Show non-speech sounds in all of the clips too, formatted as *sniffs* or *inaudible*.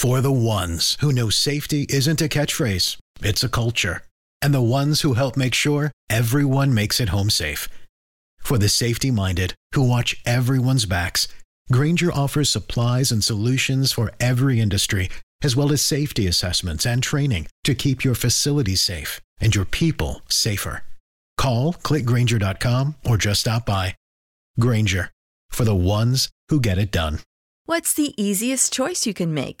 For the ones who know safety isn't a catchphrase, it's a culture. And the ones who help make sure everyone makes it home safe. For the safety minded who watch everyone's backs, Grainger offers supplies and solutions for every industry, as well as safety assessments and training to keep your facilities safe and your people safer. Call clickgrainger.com or just stop by. Grainger for the ones who get it done. What's the easiest choice you can make?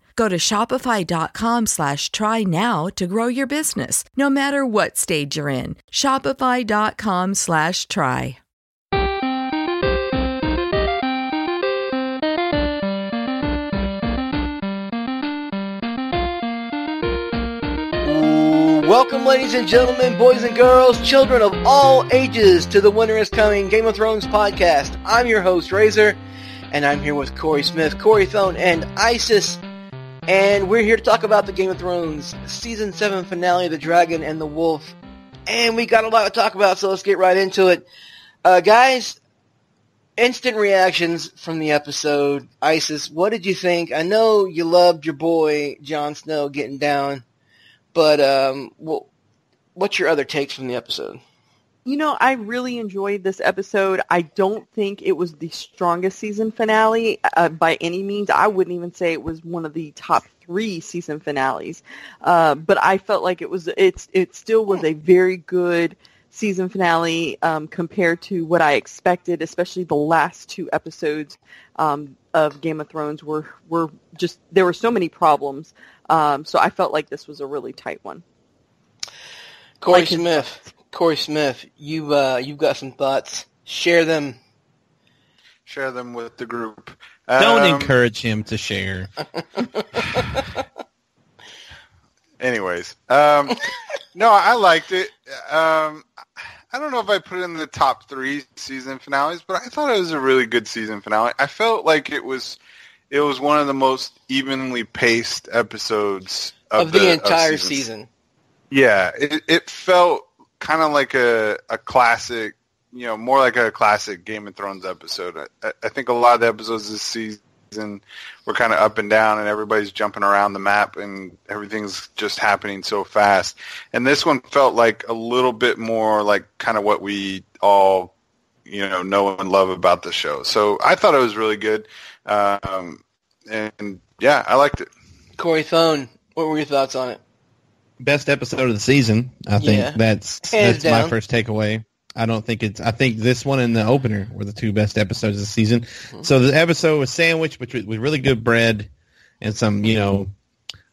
Go to shopify.com slash try now to grow your business, no matter what stage you're in. Shopify.com slash try. Welcome, ladies and gentlemen, boys and girls, children of all ages, to the Winter is Coming Game of Thrones podcast. I'm your host, Razor, and I'm here with Corey Smith, Corey Thone, and Isis. And we're here to talk about the Game of Thrones Season 7 finale, The Dragon and the Wolf. And we got a lot to talk about, so let's get right into it. Uh, guys, instant reactions from the episode. Isis, what did you think? I know you loved your boy, Jon Snow, getting down. But um, well, what's your other takes from the episode? You know, I really enjoyed this episode. I don't think it was the strongest season finale uh, by any means. I wouldn't even say it was one of the top three season finales. Uh, but I felt like it was. It's it still was a very good season finale um, compared to what I expected. Especially the last two episodes um, of Game of Thrones were were just there were so many problems. Um, so I felt like this was a really tight one. Corey like Smith, Corey Smith, you uh, you've got some thoughts. Share them. Share them with the group. Don't um, encourage him to share. *laughs* anyways, um, *laughs* no, I liked it. Um, I don't know if I put it in the top three season finales, but I thought it was a really good season finale. I felt like it was it was one of the most evenly paced episodes of, of the, the, entire of season. season. Yeah, it, it felt kind of like a, a classic, you know, more like a classic Game of Thrones episode. I, I think a lot of the episodes this season were kind of up and down, and everybody's jumping around the map, and everything's just happening so fast. And this one felt like a little bit more like kind of what we all, you know, know and love about the show. So I thought it was really good. Um, and yeah, I liked it. Corey Thone, what were your thoughts on it? Best episode of the season. I think yeah. that's Hands that's down. my first takeaway. I don't think it's. I think this one and the opener were the two best episodes of the season. Mm-hmm. So the episode was sandwiched which with really good bread and some, you know,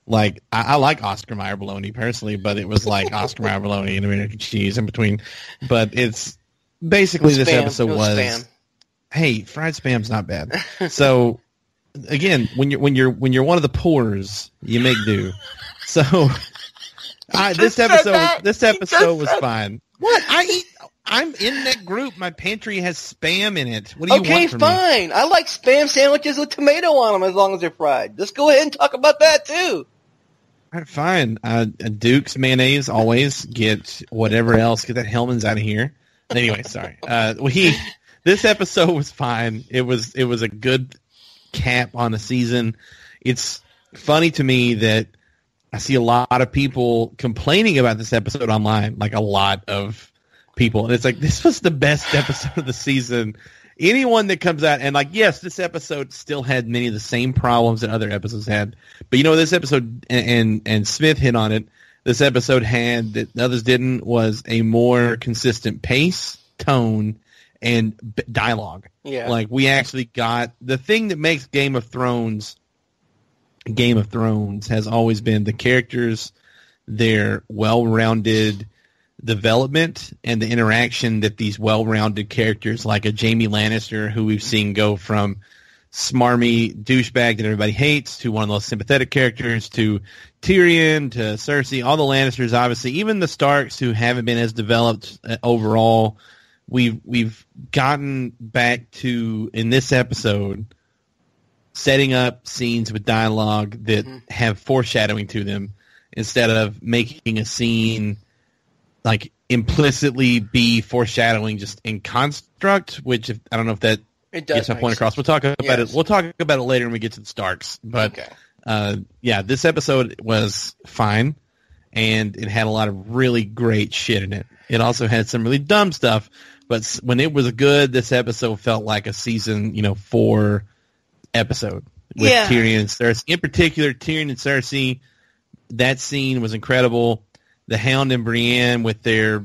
like I, I like Oscar Mayer bologna personally, but it was like *laughs* Oscar Mayer bologna and American cheese in between. But it's basically this spam. episode was, was hey, fried spam's not bad. *laughs* so again, when you're when you're when you're one of the poors, you make do. So I, this episode this episode was fine. What I eat? I'm in that group. My pantry has spam in it. What do you okay, want from fine. Me? I like spam sandwiches with tomato on them as long as they're fried. Let's go ahead and talk about that too. All right, fine. Uh, Duke's mayonnaise always get whatever else. Get that Hellmann's out of here. Anyway, sorry. Uh, we this episode was fine. It was it was a good cap on the season. It's funny to me that I see a lot of people complaining about this episode online, like a lot of people, and it's like this was the best *laughs* episode of the season. Anyone that comes out and like, yes, this episode still had many of the same problems that other episodes had, but you know, this episode and and, and Smith hit on it. This episode had that others didn't was a more consistent pace, tone, and b- dialogue. Yeah. Like we actually got the thing that makes Game of Thrones Game of Thrones has always been the characters, their well-rounded development and the interaction that these well-rounded characters like a Jaime Lannister who we've seen go from smarmy douchebag that everybody hates to one of those sympathetic characters to Tyrion to Cersei, all the Lannisters obviously, even the Starks who haven't been as developed uh, overall. We've we've gotten back to in this episode setting up scenes with dialogue that mm-hmm. have foreshadowing to them instead of making a scene like implicitly be foreshadowing just in construct which if, i don't know if that it does gets my point sense. across we'll talk about yes. it we'll talk about it later when we get to the starks but okay. uh, yeah this episode was fine and it had a lot of really great shit in it it also had some really dumb stuff but when it was good, this episode felt like a season, you know, four episode with yeah. Tyrion and Cersei. In particular, Tyrion and Cersei, that scene was incredible. The Hound and Brienne with their,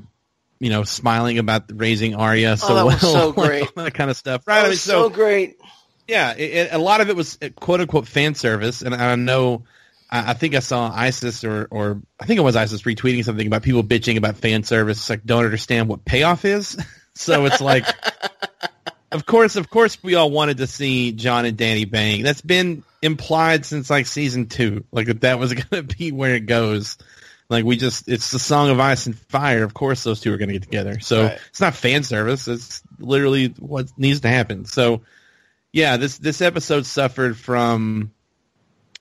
you know, smiling about raising Arya oh, so oh, well, so *laughs* great, that kind of stuff. Right? I mean, so, so, great. Yeah, it, it, a lot of it was uh, quote unquote fan service, and I know. I think I saw Isis or, or I think it was Isis retweeting something about people bitching about fan service. like don't understand what payoff is. *laughs* So it's like, *laughs* of course, of course, we all wanted to see Jon and Dany bang. That's been implied since like season two, like that that was *laughs* going to be where it goes. Like we just, it's the song of ice and fire. Of course, those two are going to get together. So right. it's not fan service. It's literally what needs to happen. So yeah, this this episode suffered from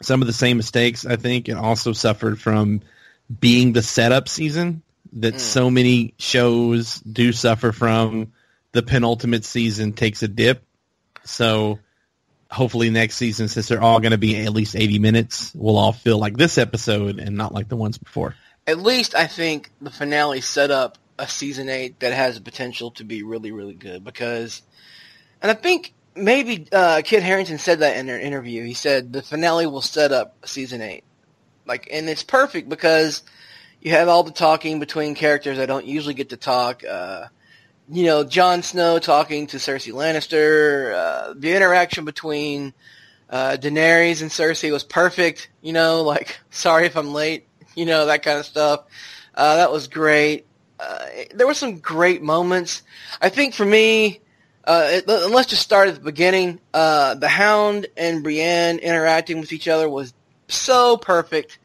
some of the same mistakes. I think it also suffered from being the setup season that mm. so many shows do suffer from. The penultimate season takes a dip. So hopefully next season, since they're all going to be at least 80 minutes, we'll all feel like this episode and not like the ones before. At least I think the finale set up a season 8 that has the potential to be really, really good because, and I think maybe uh, Kit Harington said that in an interview. He said the finale will set up season 8. Like, and it's perfect because – you have all the talking between characters that don't usually get to talk. Uh, you know, Jon Snow talking to Cersei Lannister. Uh, the interaction between uh, Daenerys and Cersei was perfect. You know, *laughs* like sorry if I'm late. *laughs* You know that kind of stuff. Uh, that was great. Uh, there were some great moments. I think for me, uh, it, let's just start at the beginning. Uh, the Hound and Brienne interacting with each other was so perfect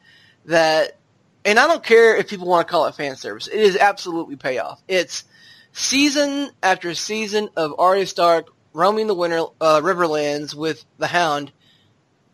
that and I don't care if people want to call it fan service. It is absolutely payoff. It's season after season of Arya Stark roaming the winter uh, Riverlands with the Hound,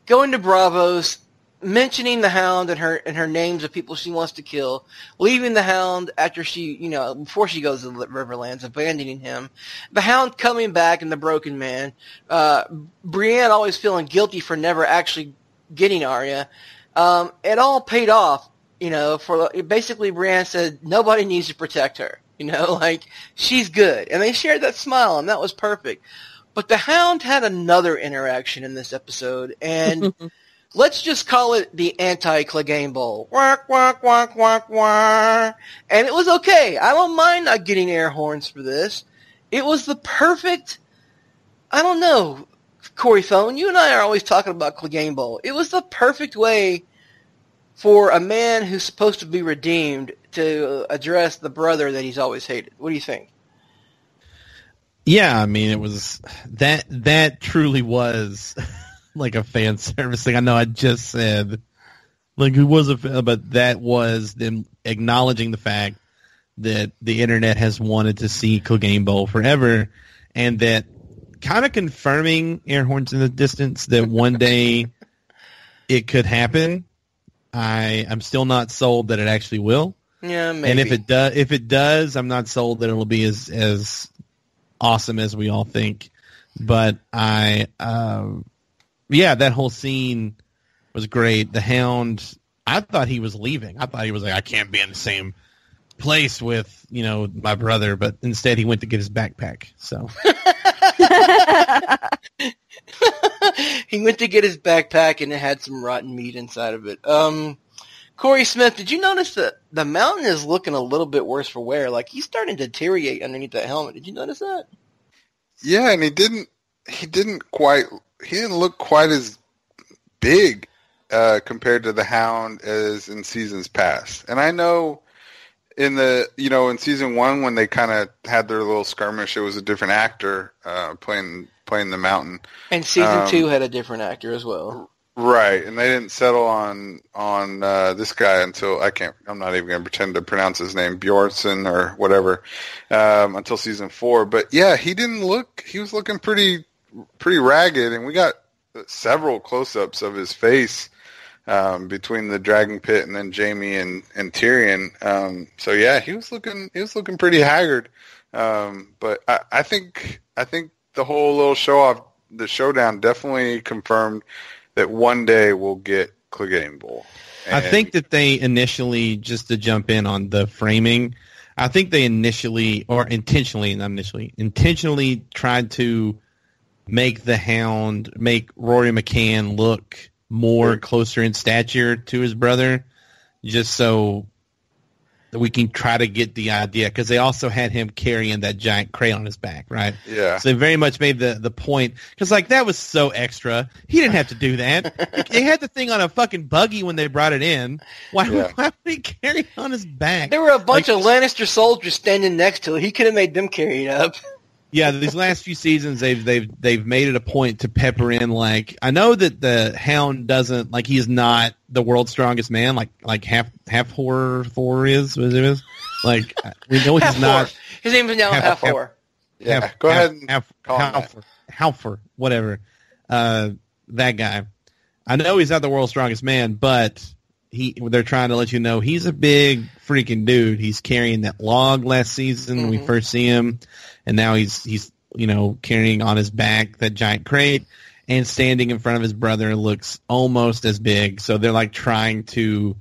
going to Braavos, mentioning the Hound and her and her names of people she wants to kill, leaving the Hound after she, you know, before she goes to the Riverlands, abandoning him. The Hound coming back and the Broken Man. Uh, Brienne always feeling guilty for never actually getting Arya. Um, it all paid off you know, for basically Brienne said nobody needs to protect her. *laughs* You know, like she's good, and they shared that smile, and that was perfect. But the Hound had another interaction in this episode, and *laughs* let's just call it the anti-Clegane Bowl. Quack, quack, quack, quack. And it was okay. I don't mind not getting air horns for this. It was the perfect, I don't know, Corey Thone, you and I are always talking about Clegane Bowl. It was the perfect way for a man who's supposed to be redeemed to address the brother that he's always hated. What do you think? Yeah, I mean, it was that that truly was *laughs* like a fan service thing. I know I just said like who was a fan, but that was them acknowledging the fact that the internet has wanted to see Clegane Bowl forever, and that kind of confirming air horns in the distance that one day *laughs* it could happen I I'm still not sold that it actually will. Yeah, maybe. And if it does, if it does, I'm not sold that it'll be as as awesome as we all think. But I, uh, yeah, that whole scene was great. The Hound, I thought he was leaving. I thought he was like, I can't be in the same place with you know my brother, but instead he went to get his backpack. So. *laughs* *laughs* *laughs* he went to get his backpack and it had some rotten meat inside of it. Um, Corey Smith, did you notice that the mountain is looking a little bit worse for wear? Like he's starting to deteriorate underneath that helmet. Did you notice that? Yeah, and he didn't. He didn't quite. He didn't look quite as big uh, compared to the Hound as in seasons past. And I know in the you know in season one when they kind of had their little skirmish, it was a different actor uh, playing playing the Mountain. And season um, two had a different actor as well. Right, and they didn't settle on on uh, this guy until I can't. I'm not even going to pretend to pronounce his name, Bjornson or whatever, um, until season four. But yeah, he didn't look. He was looking pretty pretty ragged, and we got several close-ups of his face um, between the Dragon Pit and then Jaime and and Tyrion. Um, so yeah, he was looking he was looking pretty haggard. Um, but I, I think I think the whole little show off, the showdown, definitely confirmed that one day we'll get Clegane Bowl. And I think that they initially, just to jump in on the framing, I think they initially, or intentionally, not initially, intentionally tried to make the Hound, make Rory McCann look more closer in stature to his brother, just so we can try to get the idea because they also had him carrying that giant crate on his back, right? Yeah. So they very much made the the point because like that was so extra. He didn't have to do that. *laughs* they had the thing on a fucking buggy when they brought it in. Why, yeah. why would he carry it on his back? There were a bunch like, of Lannister soldiers standing next to it. He could have made them carry it up yeah, these last few seasons they've they've they've made it a point to pepper in like I know that the Hound doesn't like he's not the world's strongest man like like half half horror Thor is what it is like we know he's not. His name is now half, half Half, yeah, half, go ahead. Half, half, Halfer, whatever. Uh, that guy. I know he's not the world's strongest man, but he they're trying to let you know he's a big freaking dude. He's carrying that log last season mm-hmm. when we mm-hmm. first see him and now he's he's you know carrying on his back that giant crate and standing in front of his brother looks almost as big. So they're like trying to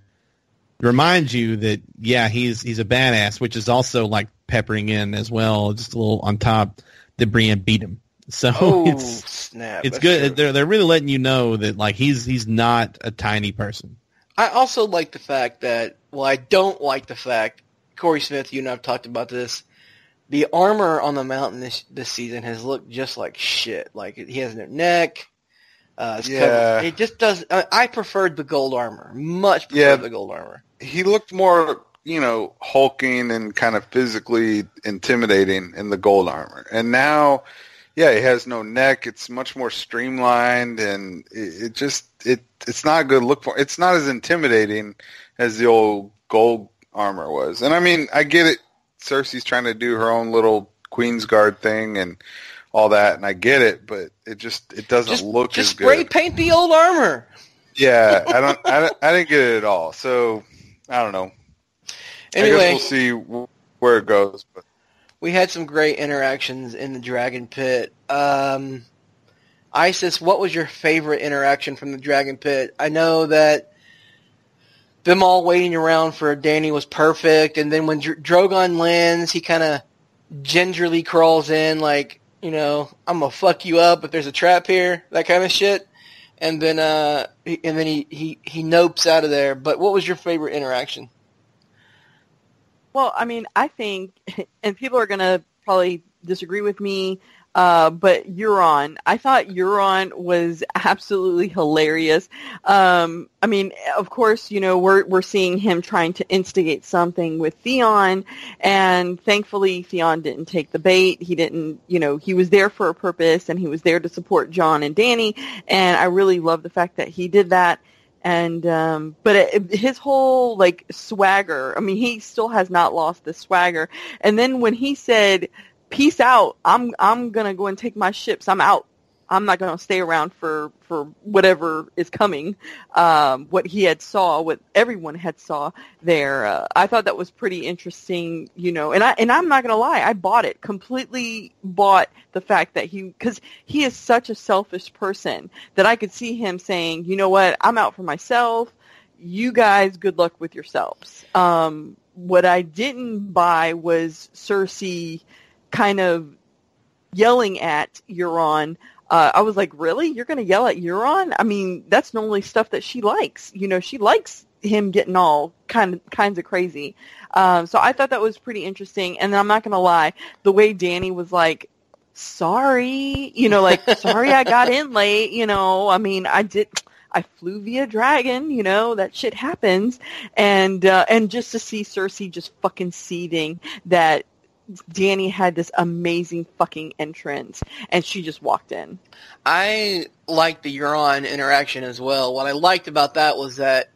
remind you that yeah, he's he's a badass, which is also like peppering in as well, just a little on top that Brienne beat him. So *laughs* oh, it's snap. it's That's good. True. They're they're really letting you know that like he's he's not a tiny person. I also like the fact that well, I don't like the fact Corey Smith. You and I've talked about this the armor on the mountain this this season has looked just like shit. Like he has no neck. Uh, yeah, covered. it just does. I, I preferred the gold armor. Much preferred yeah, the gold armor. He looked more, you know, hulking and kind of physically intimidating in the gold armor, and now, yeah, he has no neck. It's much more streamlined, and it, it just it it's not a good look for. It's not as intimidating as the old gold armor was. And I mean, I get it Cersei's trying to do her own little Queensguard thing and all that, and I get it, but it just it doesn't just, look just as good. spray paint the old armor. Yeah, I don't, I, I didn't get it at all. So I don't know. Anyway, we'll see where it goes. But we had some great interactions in the Dragon Pit. Um, Isis, what was your favorite interaction from the Dragon Pit? I know that them all waiting around for Dany was perfect. And then when Dr- Drogon lands, he kind of gingerly crawls in like, you know, I'm gonna fuck you up if there's a trap here, that kind of shit. And then, uh, and then he, he, he nopes out of there. But what was your favorite interaction? Well, I mean, I think, *laughs* and people are gonna probably disagree with me. Uh, but Euron, I thought Euron was absolutely hilarious. Um, I mean, of course, you know, we're, we're seeing him trying to instigate something with Theon, and thankfully Theon didn't take the bait. He didn't, you know, he was there for a purpose, and he was there to support Jon and Dany. and I really love the fact that he did that and um but it, his whole like swagger i mean he still has not lost the swagger and then when he said peace out. I'm I'm gonna go and take my ships. I'm out. I'm not gonna stay around for for whatever is coming. Um, what he had saw, what everyone had saw there. Uh, I thought that was pretty interesting, you know. And I and I'm not gonna lie, I bought it completely. Bought the fact that he because he is such a selfish person that I could see him saying, you know what, I'm out for myself. You guys, good luck with yourselves. Um, what I didn't buy was Cersei kind of yelling at Euron. Uh, I was like, really? You're going to yell at Euron? I mean, that's normally stuff that she likes. You know, she likes him getting all kind of kinds of crazy. Um, so I thought that was pretty interesting. And I'm not going to lie, the way Dany was like, sorry, you know, like, *laughs* sorry I got in late, you know, I mean, I did, I flew via dragon, you know, that shit happens. And, uh, and just to see Cersei just fucking seething that Dany had this amazing fucking entrance and she just walked in. I liked the Euron interaction as well. What I liked about that was that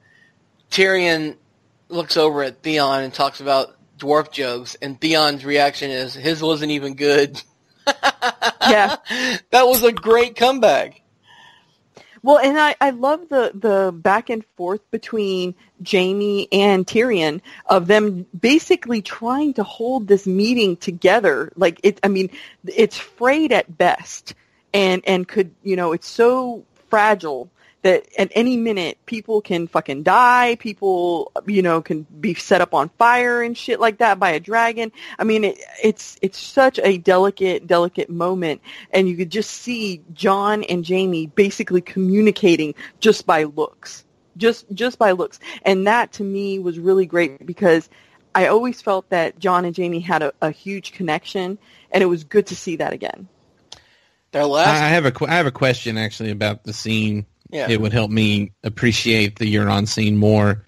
Tyrion looks over at Theon and talks about dwarf jokes and Theon's reaction is his wasn't even good. *laughs* yeah. That was a great comeback. Well, and I, I love the, the back and forth between Jaime and Tyrion of them basically trying to hold this meeting together. Like it, I mean, it's frayed at best and, and could, you know, it's so fragile that at any minute people can fucking die, people, you know, can be set up on fire and shit like that by a dragon. I mean, it, it's it's such a delicate, delicate moment, and you could just see Jon and Jaime basically communicating just by looks, just just by looks, and that to me was really great because I always felt that Jon and Jaime had a, a huge connection, and it was good to see that again. Their last, I have a I have a question actually about the scene yeah. it would help me appreciate the Euron scene more.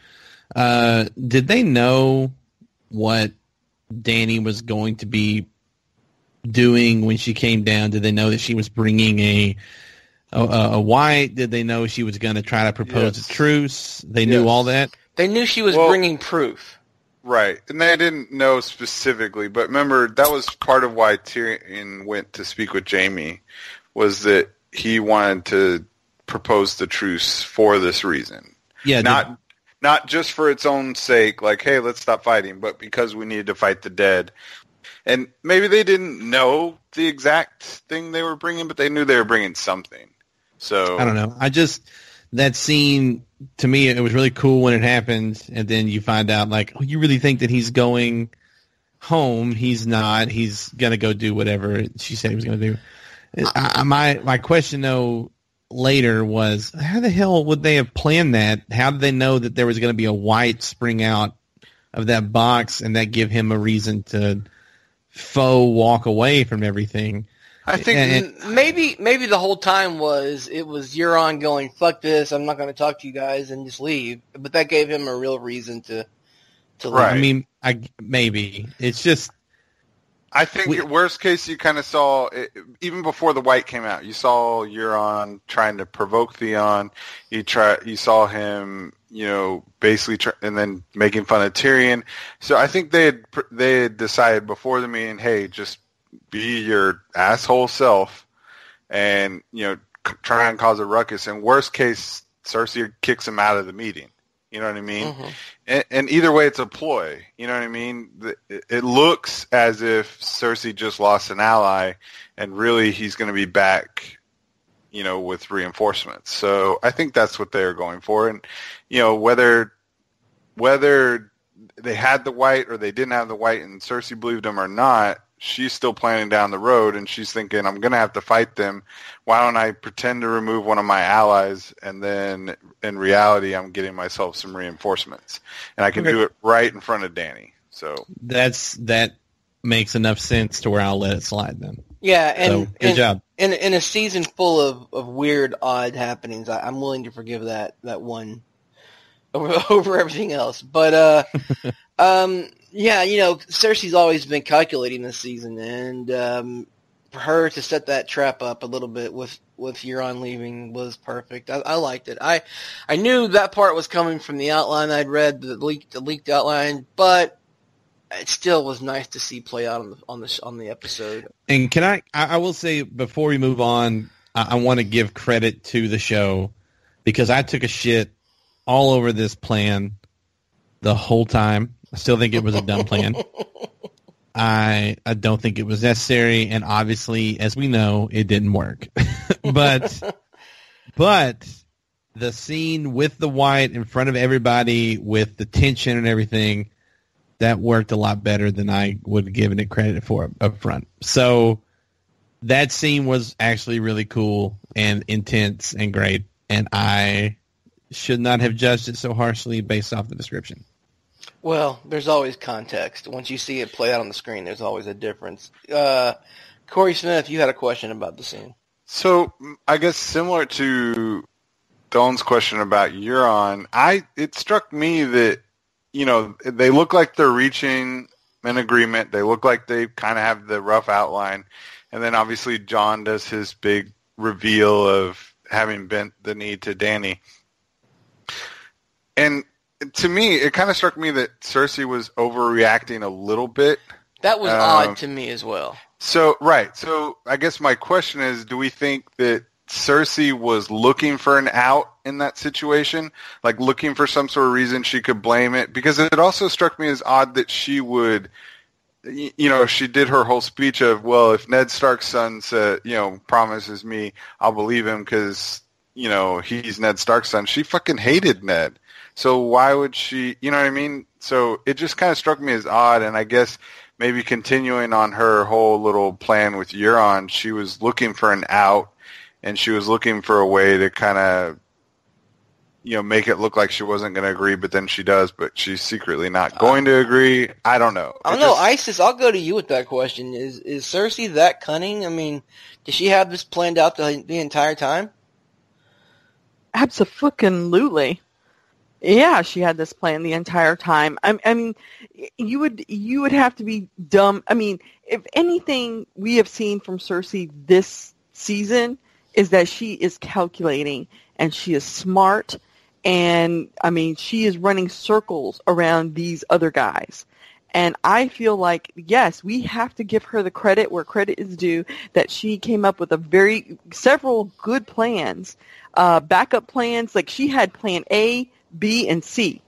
Uh, did they know what Dany was going to be doing when she came down? Did they know that she was bringing a a, a white? Did they know she was going to try to propose yes. a truce? They yes. knew all that. They knew she was well, bringing proof. Right, and they didn't know specifically, but remember that was part of why Tyrion went to speak with Jaime, was that he wanted to proposed the truce for this reason. Yeah, not the, not just for its own sake, like hey, let's stop fighting, but because we needed to fight the dead. And maybe they didn't know the exact thing they were bringing, but they knew they were bringing something. So I don't know. I just that scene to me it was really cool when it happened, and then you find out like, oh, you really think that he's going home? He's not. He's gonna go do whatever she said he was gonna do. I, my my question though later was how the hell would they have planned that? How did they know that there was going to be a white spring out of that box and that give him a reason to faux walk away from everything? I think and, maybe maybe the whole time was it was Euron going fuck this I'm not going to talk to you guys and just leave but that gave him a real reason to to leave. Right. I mean I maybe it's just I think we, worst case you kind of saw it, even before the white came out. You saw Euron trying to provoke Theon. You try you saw him, you know, basically try, and then making fun of Tyrion. So I think they had they had decided before the meeting, hey, just be your asshole self, and you know, try and cause a ruckus. And worst case, Cersei kicks him out of the meeting. You know what I mean? Mm-hmm. And, and, either way, it's a ploy. You know what I mean? It, it looks as if Cersei just lost an ally, and really he's going to be back, you know, with reinforcements. So I think that's what they're going for. And you know, whether whether they had the white or they didn't have the white, and Cersei believed them or not, she's still planning down the road and she's thinking i'm going to have to fight them. Why don't i pretend to remove one of my allies and then in reality i'm getting myself some reinforcements. And i can okay. do it right in front of dany so. That's that makes enough sense to where i'll let it slide then. Yeah and so, good and, job. in, in a season full of, of weird odd happenings I, i'm willing to forgive that that one over, *laughs* over everything else. But uh *laughs* um yeah, you know, Cersei's always been calculating this season, and um, for her to set that trap up a little bit with with Euron leaving was perfect. I, I liked it. I I knew that part was coming from the outline I'd read, the leaked the leaked outline, but it still was nice to see play out on the on the on the episode. And can I? I will say before we move on, I, I want to give credit to the show because I took a shit all over this plan the whole time. I still think it was a dumb plan. I I don't think it was necessary, and obviously, as we know, it didn't work. *laughs* but but the scene with the white in front of everybody, with the tension and everything, that worked a lot better than I would have given it credit for up front. So that scene was actually really cool and intense and great, and I should not have judged it so harshly based off the description. Well, there's always context. Once you see it play out on the screen, there's always a difference. Uh, Corey Smith, you had a question about the scene. So I guess similar to Doan's question about Euron, I it struck me that you know they look like they're reaching an agreement. They look like they kind of have the rough outline, and then obviously Jon does his big reveal of having bent the knee to Dany. And to me, it kind of struck me that Cersei was overreacting a little bit. That was um, odd to me as well. So right. So I guess my question is, do we think that Cersei was looking for an out in that situation, like looking for some sort of reason she could blame it? Because it also struck me as odd that she would, you know, she did her whole speech of, well, if Ned Stark's son said, you know, promises me, I'll believe him because you know he's Ned Stark's son. She fucking hated Ned. So why would she? You know what I mean? So it just kind of struck me as odd, and I guess maybe continuing on her whole little plan with Euron, she was looking for an out, and she was looking for a way to kind of, you know, make it look like she wasn't going to agree, but then she does, but she's secretly not uh, going to agree. I don't know. I don't know, Isis. I'll go to you with that question. Is is Cersei that cunning? I mean, does she have this planned out the, the entire time? Absolutely. Yeah, she had this plan the entire time. I, I, mean, you would you would have to be dumb. I mean, if anything we have seen from Cersei this season is that she is calculating and she is smart and I mean, she is running circles around these other guys. And I feel like, yes, we have to give her the credit where credit is due that she came up with a very, several good plans, uh, backup plans. Like she had plan A, B, and C.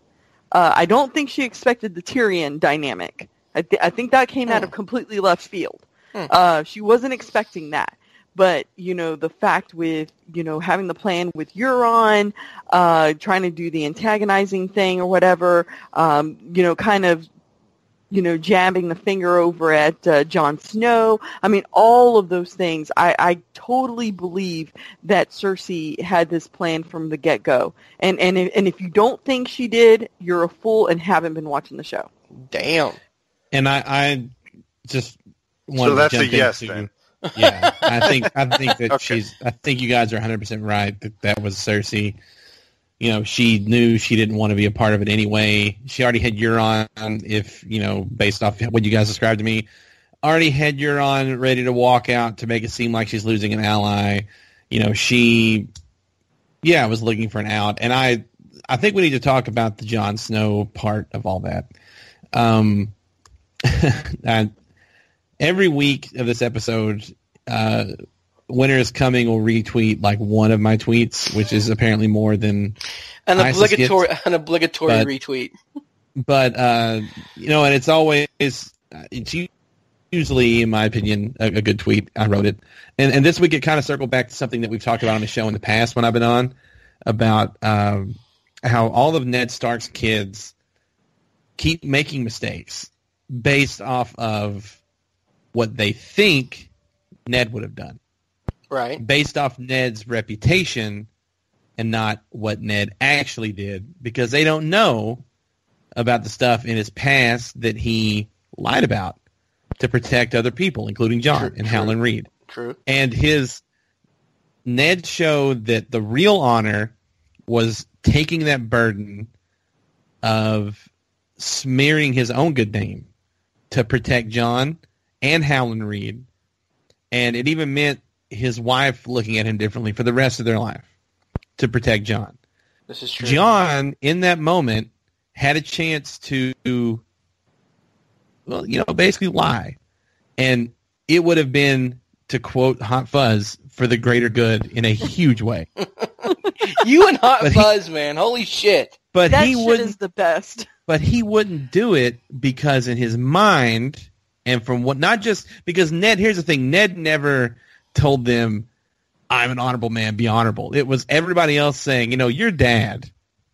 Uh, I don't think she expected the Tyrion dynamic. I, th- I think that came out of hmm. completely left field. Hmm. Uh, she wasn't expecting that. But, you know, the fact with, you know, having the plan with Euron, uh, trying to do the antagonizing thing or whatever, um, you know, kind of you know, jabbing the finger over at uh, Jon Snow. I mean, all of those things. I, I totally believe that Cersei had this plan from the get go. And and if, and if you don't think she did, you're a fool and haven't been watching the show. Damn. And I, I just want so that's a yes into, then. Yeah, I think I think that *laughs* okay. she's. I think you guys are 100 percent right that that was Cersei you know, she knew she didn't want to be a part of it anyway. She already had Euron, if, you know, based off what you guys described to me, already had Euron ready to walk out to make it seem like she's losing an ally. You know, she, yeah, was looking for an out. And I, I think we need to talk about the Jon Snow part of all that. Um, *laughs* every week of this episode, uh, winter is coming will retweet like one of my tweets, which is apparently more than an obligatory gets. an obligatory but, retweet. But uh, you know, and it's always it's usually, in my opinion, a, a, good tweet. I wrote it, and and this week it kind of circled back to something that we've talked about on the show in the past when I've been on about um, how all of Ned Stark's kids keep making mistakes based off of what they think Ned would have done right? Based off Ned's reputation and not what Ned actually did because they don't know about the stuff in his past that he lied about to protect other people, including Jon true, and true, Howland Reed. True. And his Ned showed that the real honor was taking that burden of smearing his own good name to protect Jon and Howland Reed. And it even meant his wife looking at him differently for the rest of their life to protect Jon. This is true. Jon, in that moment, had a chance to, well, you know, basically lie. And it would have been, to quote Hot Fuzz, for the greater good in a huge way. *laughs* you and Hot but Fuzz, he, man. Holy shit. But that he wouldn't, is the best. But he wouldn't do it because in his mind, and from what, not just, because Ned, here's the thing, Ned never told them, I'm an honorable man, be honorable. It was everybody else saying, you know, your dad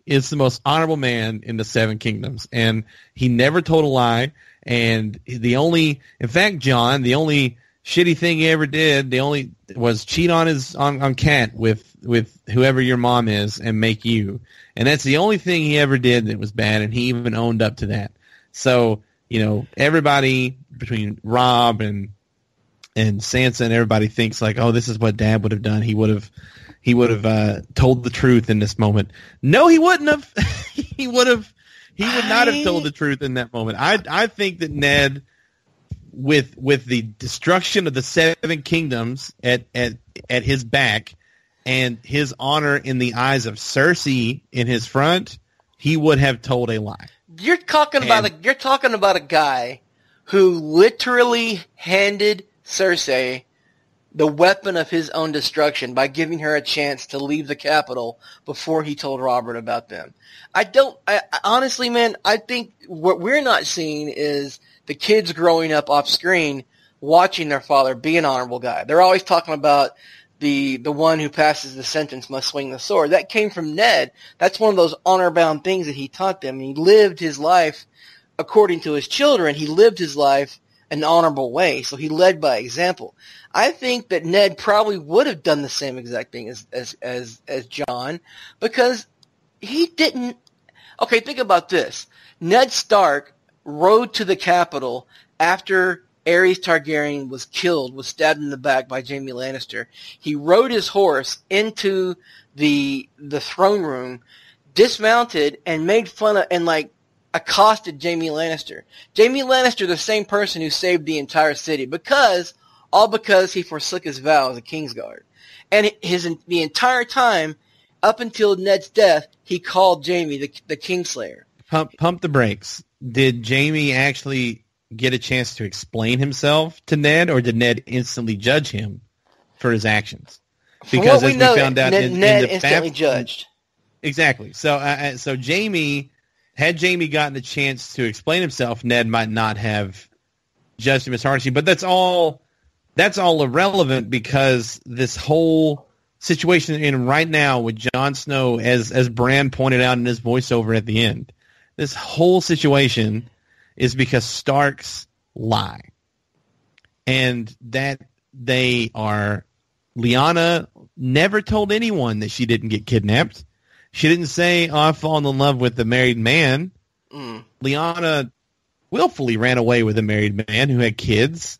is the most honorable man in the seven kingdoms. And he never told a lie. And the only, in fact, Jon, the only shitty thing he ever did, the only was cheat on his, on, on Cat with, with whoever your mom is and make you. And that's the only thing he ever did that was bad. And he even owned up to that. So, you know, everybody between Robb and and Sansa and everybody thinks like, oh, this is what Dad would have done. He would have he would have uh, told the truth in this moment. No, he wouldn't have. *laughs* he would have. He would not have told the truth in that moment. I I think that Ned, with with the destruction of the Seven Kingdoms at at at his back, and his honor in the eyes of Cersei in his front, he would have told a lie. You're talking and, about a you're talking about a guy who literally handed Cersei the weapon of his own destruction by giving her a chance to leave the capital before he told Robert about them. I don't, I, honestly, man, I think what we're not seeing is the kids growing up off screen watching their father be an honorable guy. They're always talking about the the one who passes the sentence must swing the sword. That came from Ned. That's one of those honor bound things that he taught them. He lived his life according to his children. He lived his life an honorable way. So he led by example. I think that Ned probably would have done the same exact thing as as as, as Jon because he didn't. Okay, think about this. Ned Stark rode to the capital after Aerys Targaryen was killed, was stabbed in the back by Jaime Lannister. He rode his horse into the the throne room, dismounted, and made fun of and like accosted Jaime Lannister. Jaime Lannister, the same person who saved the entire city, because all because he forsook his vow as a Kingsguard. And his the entire time, up until Ned's death, he called Jaime the the Kingslayer. Pump pump the brakes. Did Jaime actually get a chance to explain himself to Ned, or did Ned instantly judge him for his actions? Because as we, know, found out, Ned, in, Ned in instantly judged. Exactly. So, uh, uh, so Jaime had Jaime gotten a chance to explain himself, Ned might not have judged him as harshly. But that's all. That's all irrelevant because this whole situation in right now with Jon Snow, as as Bran pointed out in his voiceover at the end, this whole situation is because Starks lie. And that they are Lyanna never told anyone that she didn't get kidnapped. She didn't say, "Oh, I've fallen in love with a married man." Mm. Lyanna willfully ran away with a married man who had kids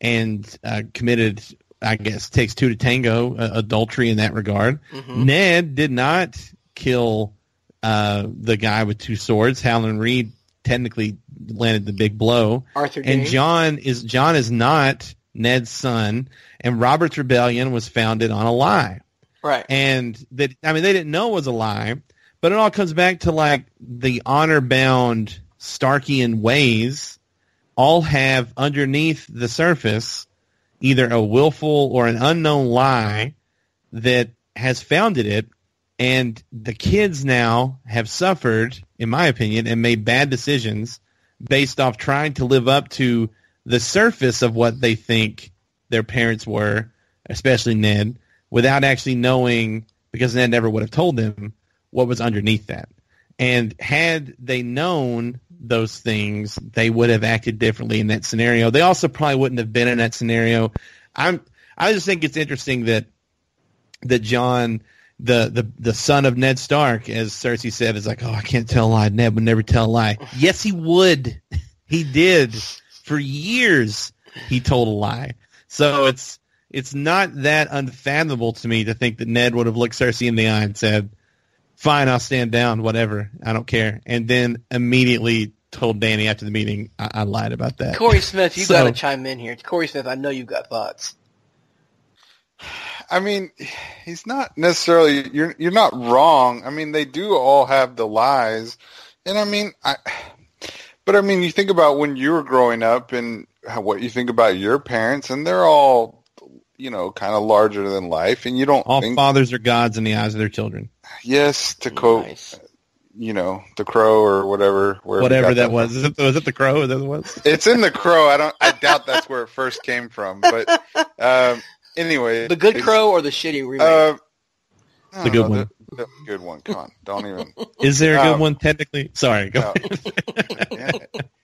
and uh, committed, I guess, takes two to tango, uh, adultery in that regard. Mm-hmm. Ned did not kill uh, the guy with two swords. Howland Reed technically landed the big blow. Arthur and Jon is Jon is not Ned's son, and Robert's rebellion was founded on a lie. Right. And that I mean they didn't know it was a lie, but it all comes back to like the honor bound Starkian ways all have underneath the surface either a willful or an unknown lie that has founded it and the kids now have suffered, in my opinion, and made bad decisions based off trying to live up to the surface of what they think their parents were, especially Ned, without actually knowing, because Ned never would have told them what was underneath that. And had they known those things, they would have acted differently in that scenario. They also probably wouldn't have been in that scenario. I'm I just think it's interesting that that Jon, the, the the son of Ned Stark, as Cersei said, is like, oh, I can't tell a lie. Ned would never tell a lie. yes, he would. *laughs* he did for years. He told a lie. So it's it's not that unfathomable to me to think that Ned would have looked Cersei in the eye and said, "Fine, I'll stand down. Whatever. I don't care." And then immediately told Dany after the meeting, I, I lied about that. Corey Smith, you so, got to chime in here. Corey Smith, I know you've got thoughts. I mean, he's not necessarily. You're you're not wrong. I mean, they do all have the lies, and I mean, I. But I mean, you think about when you were growing up and what you think about your parents, and they're all, you know, kind of larger than life, and you don't. All think, fathers are gods in the eyes of their children. Yes, to quote, nice. you know, the crow or whatever. Whatever that, that was. Is it, was it the crow? That was. *laughs* It's in the crow. I don't. I doubt that's where it first came from, but. Um, Anyway, the good crow or the shitty remake? Uh, the good know, one. The, the, good one. Come on, don't even. *laughs* Is there a good um, one technically? Sorry, go. No. *laughs*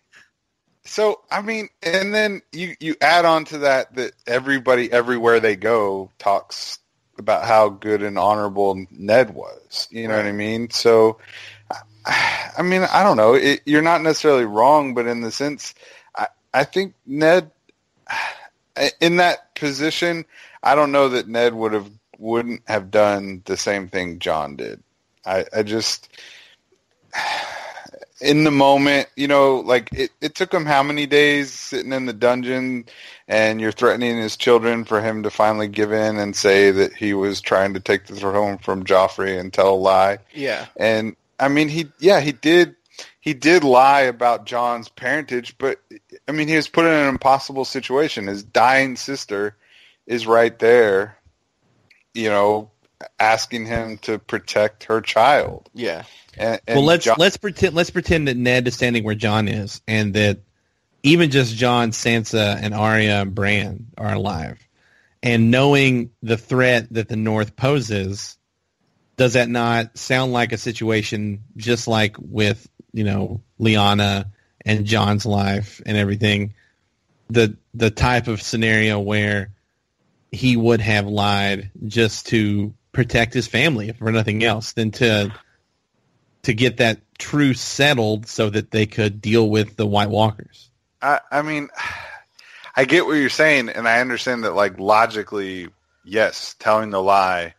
So I mean, and then you you add on to that that everybody everywhere they go talks about how good and honorable Ned was. You know right. what I mean? So, I mean, I don't know. It, you're not necessarily wrong, but in the sense, I I think Ned in that position, I don't know that Ned would have wouldn't have done the same thing Jon did. I, I just in the moment, you know, like it, it took him how many days sitting in the dungeon and you're threatening his children for him to finally give in and say that he was trying to take the throne from Joffrey and tell a lie. Yeah. And I mean, he, yeah, he did, he did lie about Jon's parentage, but I mean, he was put in an impossible situation. His dying sister is right there, you know, asking him to protect her child. Yeah. And, and well, let's Jon- let's pretend let's pretend that Ned is standing where Jon is, and that even just Jon, Sansa, and Arya and Bran are alive, and knowing the threat that the North poses, does that not sound like a situation just like with you know Lyanna and Jon's life and everything? The the type of scenario where he would have lied just to protect his family, for nothing else, than to to get that truce settled so that they could deal with the White Walkers. I, I mean, *sighs* I get what you're saying, and I understand that, like logically, yes, telling the lie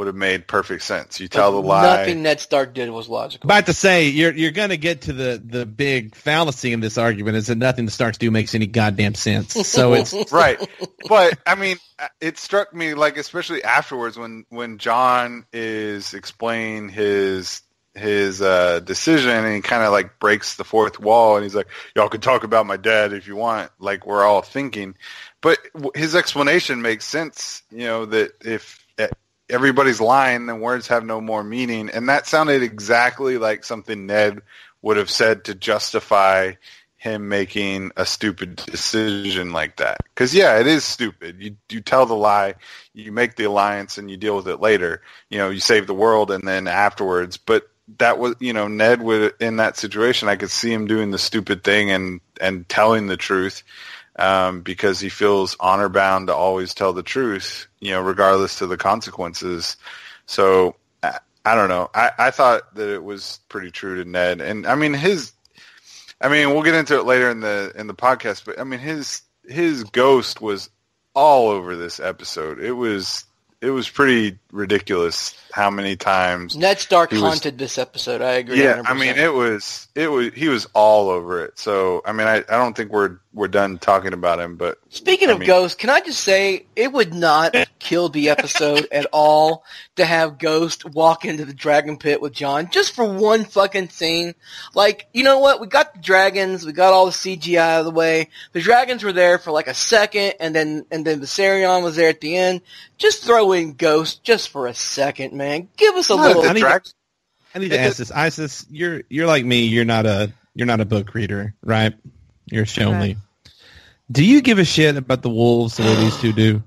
would have made perfect sense. You tell the lie. Nothing Ned Stark did was logical. About to say you're you're going to get to the the big fallacy in this argument is that nothing the Starks do makes any goddamn sense. So *laughs* it's right, but I mean, it struck me like especially afterwards when when Jon is explaining his his uh, decision and he kind of like breaks the fourth wall and he's like, y'all can talk about my dad if you want, like we're all thinking. But his explanation makes sense, you know, that if everybody's lying, then words have no more meaning. And that sounded exactly like something Ned would have said to justify him making a stupid decision like that. Because yeah, it is stupid. You you tell the lie, you make the alliance, and you deal with it later. You know, you save the world, and then afterwards. But that was you know Ned would in that situation I could see him doing the stupid thing and and telling the truth um, because he feels honor bound to always tell the truth you know regardless to the consequences so I, I don't know I, I thought that it was pretty true to Ned and I mean his I mean we'll get into it later in the in the podcast but I mean his his ghost was all over this episode it was it was pretty ridiculous how many times Ned Stark haunted this episode. I agree. Yeah, 100%. I mean it was it was he was all over it. So I mean I, I don't think we're we're done talking about him. But speaking I of mean, Ghost, can I just say it would not kill the episode at all to have Ghost walk into the dragon pit with Jon just for one fucking scene. Like you know what? We got the dragons, we got all the CGI out of the way. The dragons were there for like a second, and then and then the Viserion was there at the end. Just throw in Ghost just for a second, man. Give us a no, little. I need, to, I need to ask this, Isis. You're you're like me. You're not a you're not a book reader, right? You're shown okay. Do you give a shit about the wolves the way these two do?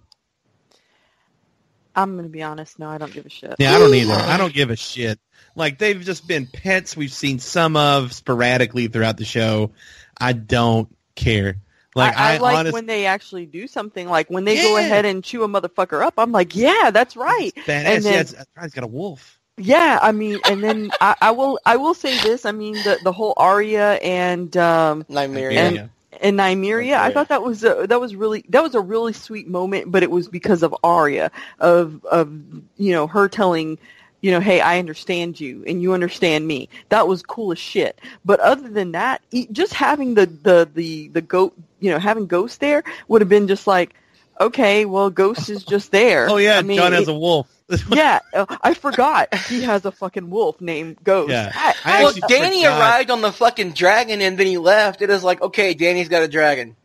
I'm gonna be honest. No, I don't give a shit. Yeah, I don't either. I don't give a shit. Like they've just been pets we've seen some of sporadically throughout the show. I don't care. Like I, I, I like honest... when they actually do something. Like when they yeah. go ahead and chew a motherfucker up. I'm like, yeah, that's right. And then, yeah, he's got a wolf. Yeah, I mean, and then I, I, will I will say this. I mean, the the whole Arya and um Nymeria. And, and Nymeria, I thought that was a, that was really that was a really sweet moment, but it was because of Arya of of you know her telling you know, hey, I understand you and you understand me. That was cool as shit. But other than that, just having the the the the goat, you know, having Ghost there would have been just like, okay, well, Ghost is just there. oh yeah, I mean, Jon has it, a wolf. *laughs* yeah, uh, I forgot he has a fucking wolf named Ghost. Yeah. I, I well, Dany forgot. arrived on the fucking dragon and then he left. It is like, okay, Dany's got a dragon.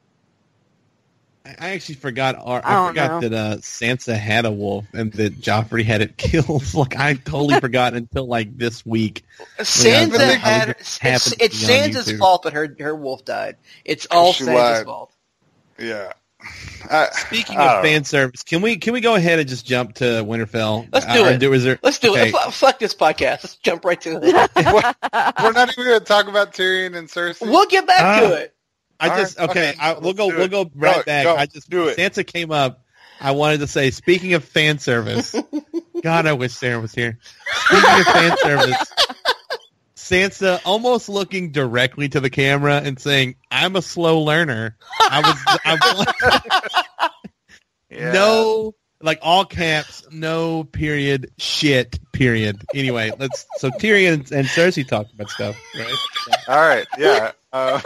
I actually forgot. I, I forgot know. that uh, Sansa had a wolf and that Joffrey had it *laughs* killed. like I totally *laughs* forgot until like this week. Sansa had it's, it's Sansa's fault that her her wolf died. It's all she Sansa's lied. fault. Yeah. I, Speaking I of fan know. service, can we can we go ahead and just jump to Winterfell? Let's do uh, it. Do, is there, Let's do okay. it. F- fuck this podcast. Let's jump right to it. *laughs* we're, not even going to talk about Tyrion and Cersei. We'll get back uh, to it. I just right, okay. I, we'll go. We'll go right go, back. Go, I just do it. Sansa came up. I wanted to say, speaking of fan service, *laughs* God, I wish Sarah was here. Speaking of fan service, *laughs* Sansa almost looking directly to the camera and saying, "I'm a slow learner." I was. I, *laughs* yeah. no like all caps, no period, shit, period. Anyway, let's so Tyrion and, and Cersei talked about stuff, right? All right, yeah. Uh...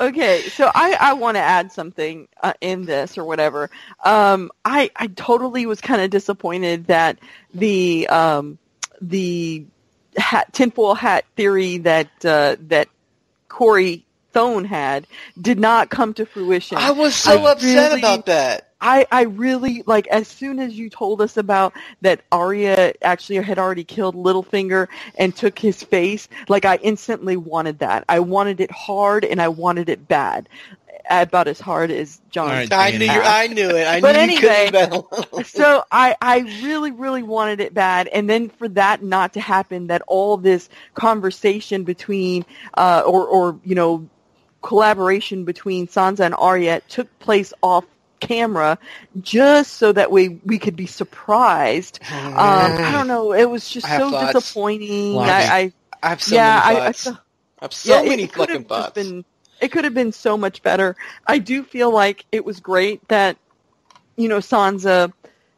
okay, so I, I want to add something uh, in this or whatever. Um, I I totally was kind of disappointed that the um, the hat, tinfoil hat theory that uh, that Corey Thone had did not come to fruition. I was so I upset really, about that. I, I really like as soon as you told us about that Arya actually had already killed Littlefinger and took his face, like I instantly wanted that. I wanted it hard and I wanted it bad. About as hard as Jon. Right, I knew you, I knew it. I knew. but knew anyway, *laughs* so I, I really, really wanted it bad, and then for that not to happen, that all this conversation between, uh, or, or you know, collaboration between Sansa and Arya took place off camera just so that we we could be surprised. Um, I don't know. It was just so thoughts. disappointing. I, I, I, have so yeah, many thoughts. I, I, I have so yeah, many fucking thoughts. Been, it could have been so much better. I do feel like it was great that you know Sansa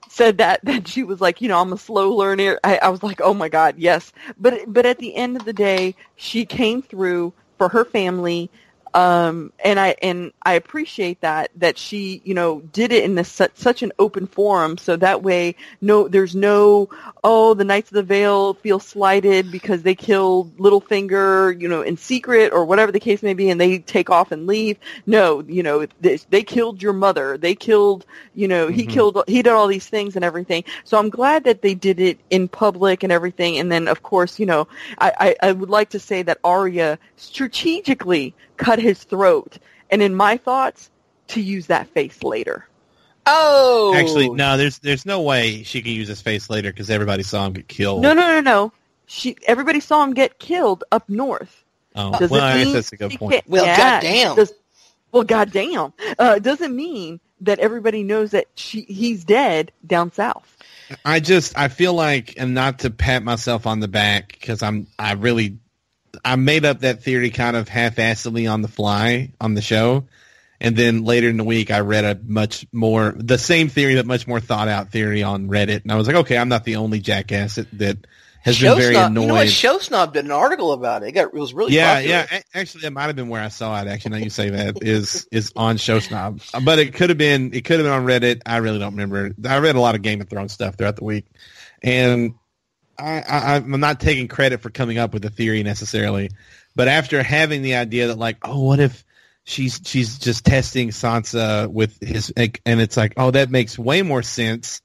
said that *laughs* that she was like, you know, I'm a slow learner. I, I was like, oh my god, yes. But but at the end of the day, she came through for her family um, and I and I appreciate that that she you know did it in this such, such an open forum, so that way no there's no oh the Knights of the Vale feel slighted because they killed Littlefinger you know in secret or whatever the case may be, and they take off and leave. No, you know they, they killed your mother, they killed you know he mm-hmm. killed he did all these things and everything. So I'm glad that they did it in public and everything. And then of course you know I I, I would like to say that Arya strategically cut his throat, and in my thoughts, to use that face later. Oh, actually, no. There's there's no way she can use his face later because everybody saw him get killed. No, no, no, no. She everybody saw him get killed up north. Oh, Does well, I guess that's a good point. well, yeah, goddamn. Does, well, goddamn. Uh, doesn't mean that everybody knows that she he's dead down south. I just I feel like, and not to pat myself on the back because I'm I really I made up that theory kind of half-assedly on the fly on the show, and then later in the week I read a much more the same theory, but much more thought out theory on Reddit, and I was like, okay, I'm not the only jackass that, that has Show been very Snob, annoyed. You know what? Show Snob did an article about it. It got it was really yeah, popular. yeah. Actually, that might have been where I saw it. Actually, now you say that is is on Show Snob, but it could have been it could have been on Reddit. I really don't remember. I read a lot of Game of Thrones stuff throughout the week, and I, I, I'm not taking credit for coming up with the theory necessarily, but after having the idea that like, oh, what if she's she's just testing Sansa with his, and it's like, oh, that makes way more sense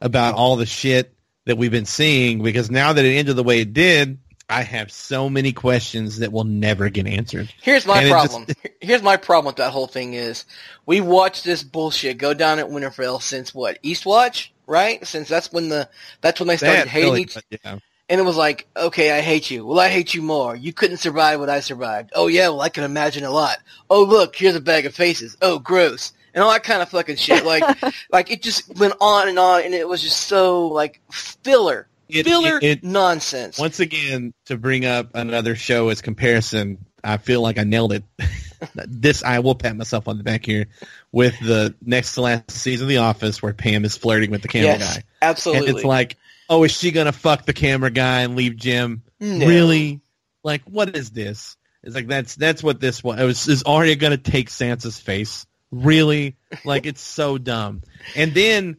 about all the shit that we've been seeing because now that it ended the way it did, I have so many questions that will never get answered. Here's my and problem. Just, Here's my problem with that whole thing is we watched this bullshit go down at Winterfell since what Eastwatch right? Since that's when the that's when they started hating each. Yeah. And it was like, okay, I hate you. Well, I hate you more. You couldn't survive what I survived. Oh yeah, well I can imagine a lot. Oh look, here's a bag of faces. Oh gross, and all that kind of fucking shit. Like, *laughs* like it just went on and on, and it was just so like filler, it, filler it, it, nonsense. Once again, to bring up another show as comparison, I feel like I nailed it. *laughs* this I will pat myself on the back here with the next to last season of The Office where Pam is flirting with the camera yes, guy. Absolutely. And it's like, oh, is she gonna fuck the camera guy and leave Jim? No. Really? Like, what is this? It's like that's that's what this was. Is Arya gonna take Sansa's face? Really? Like it's so dumb. And then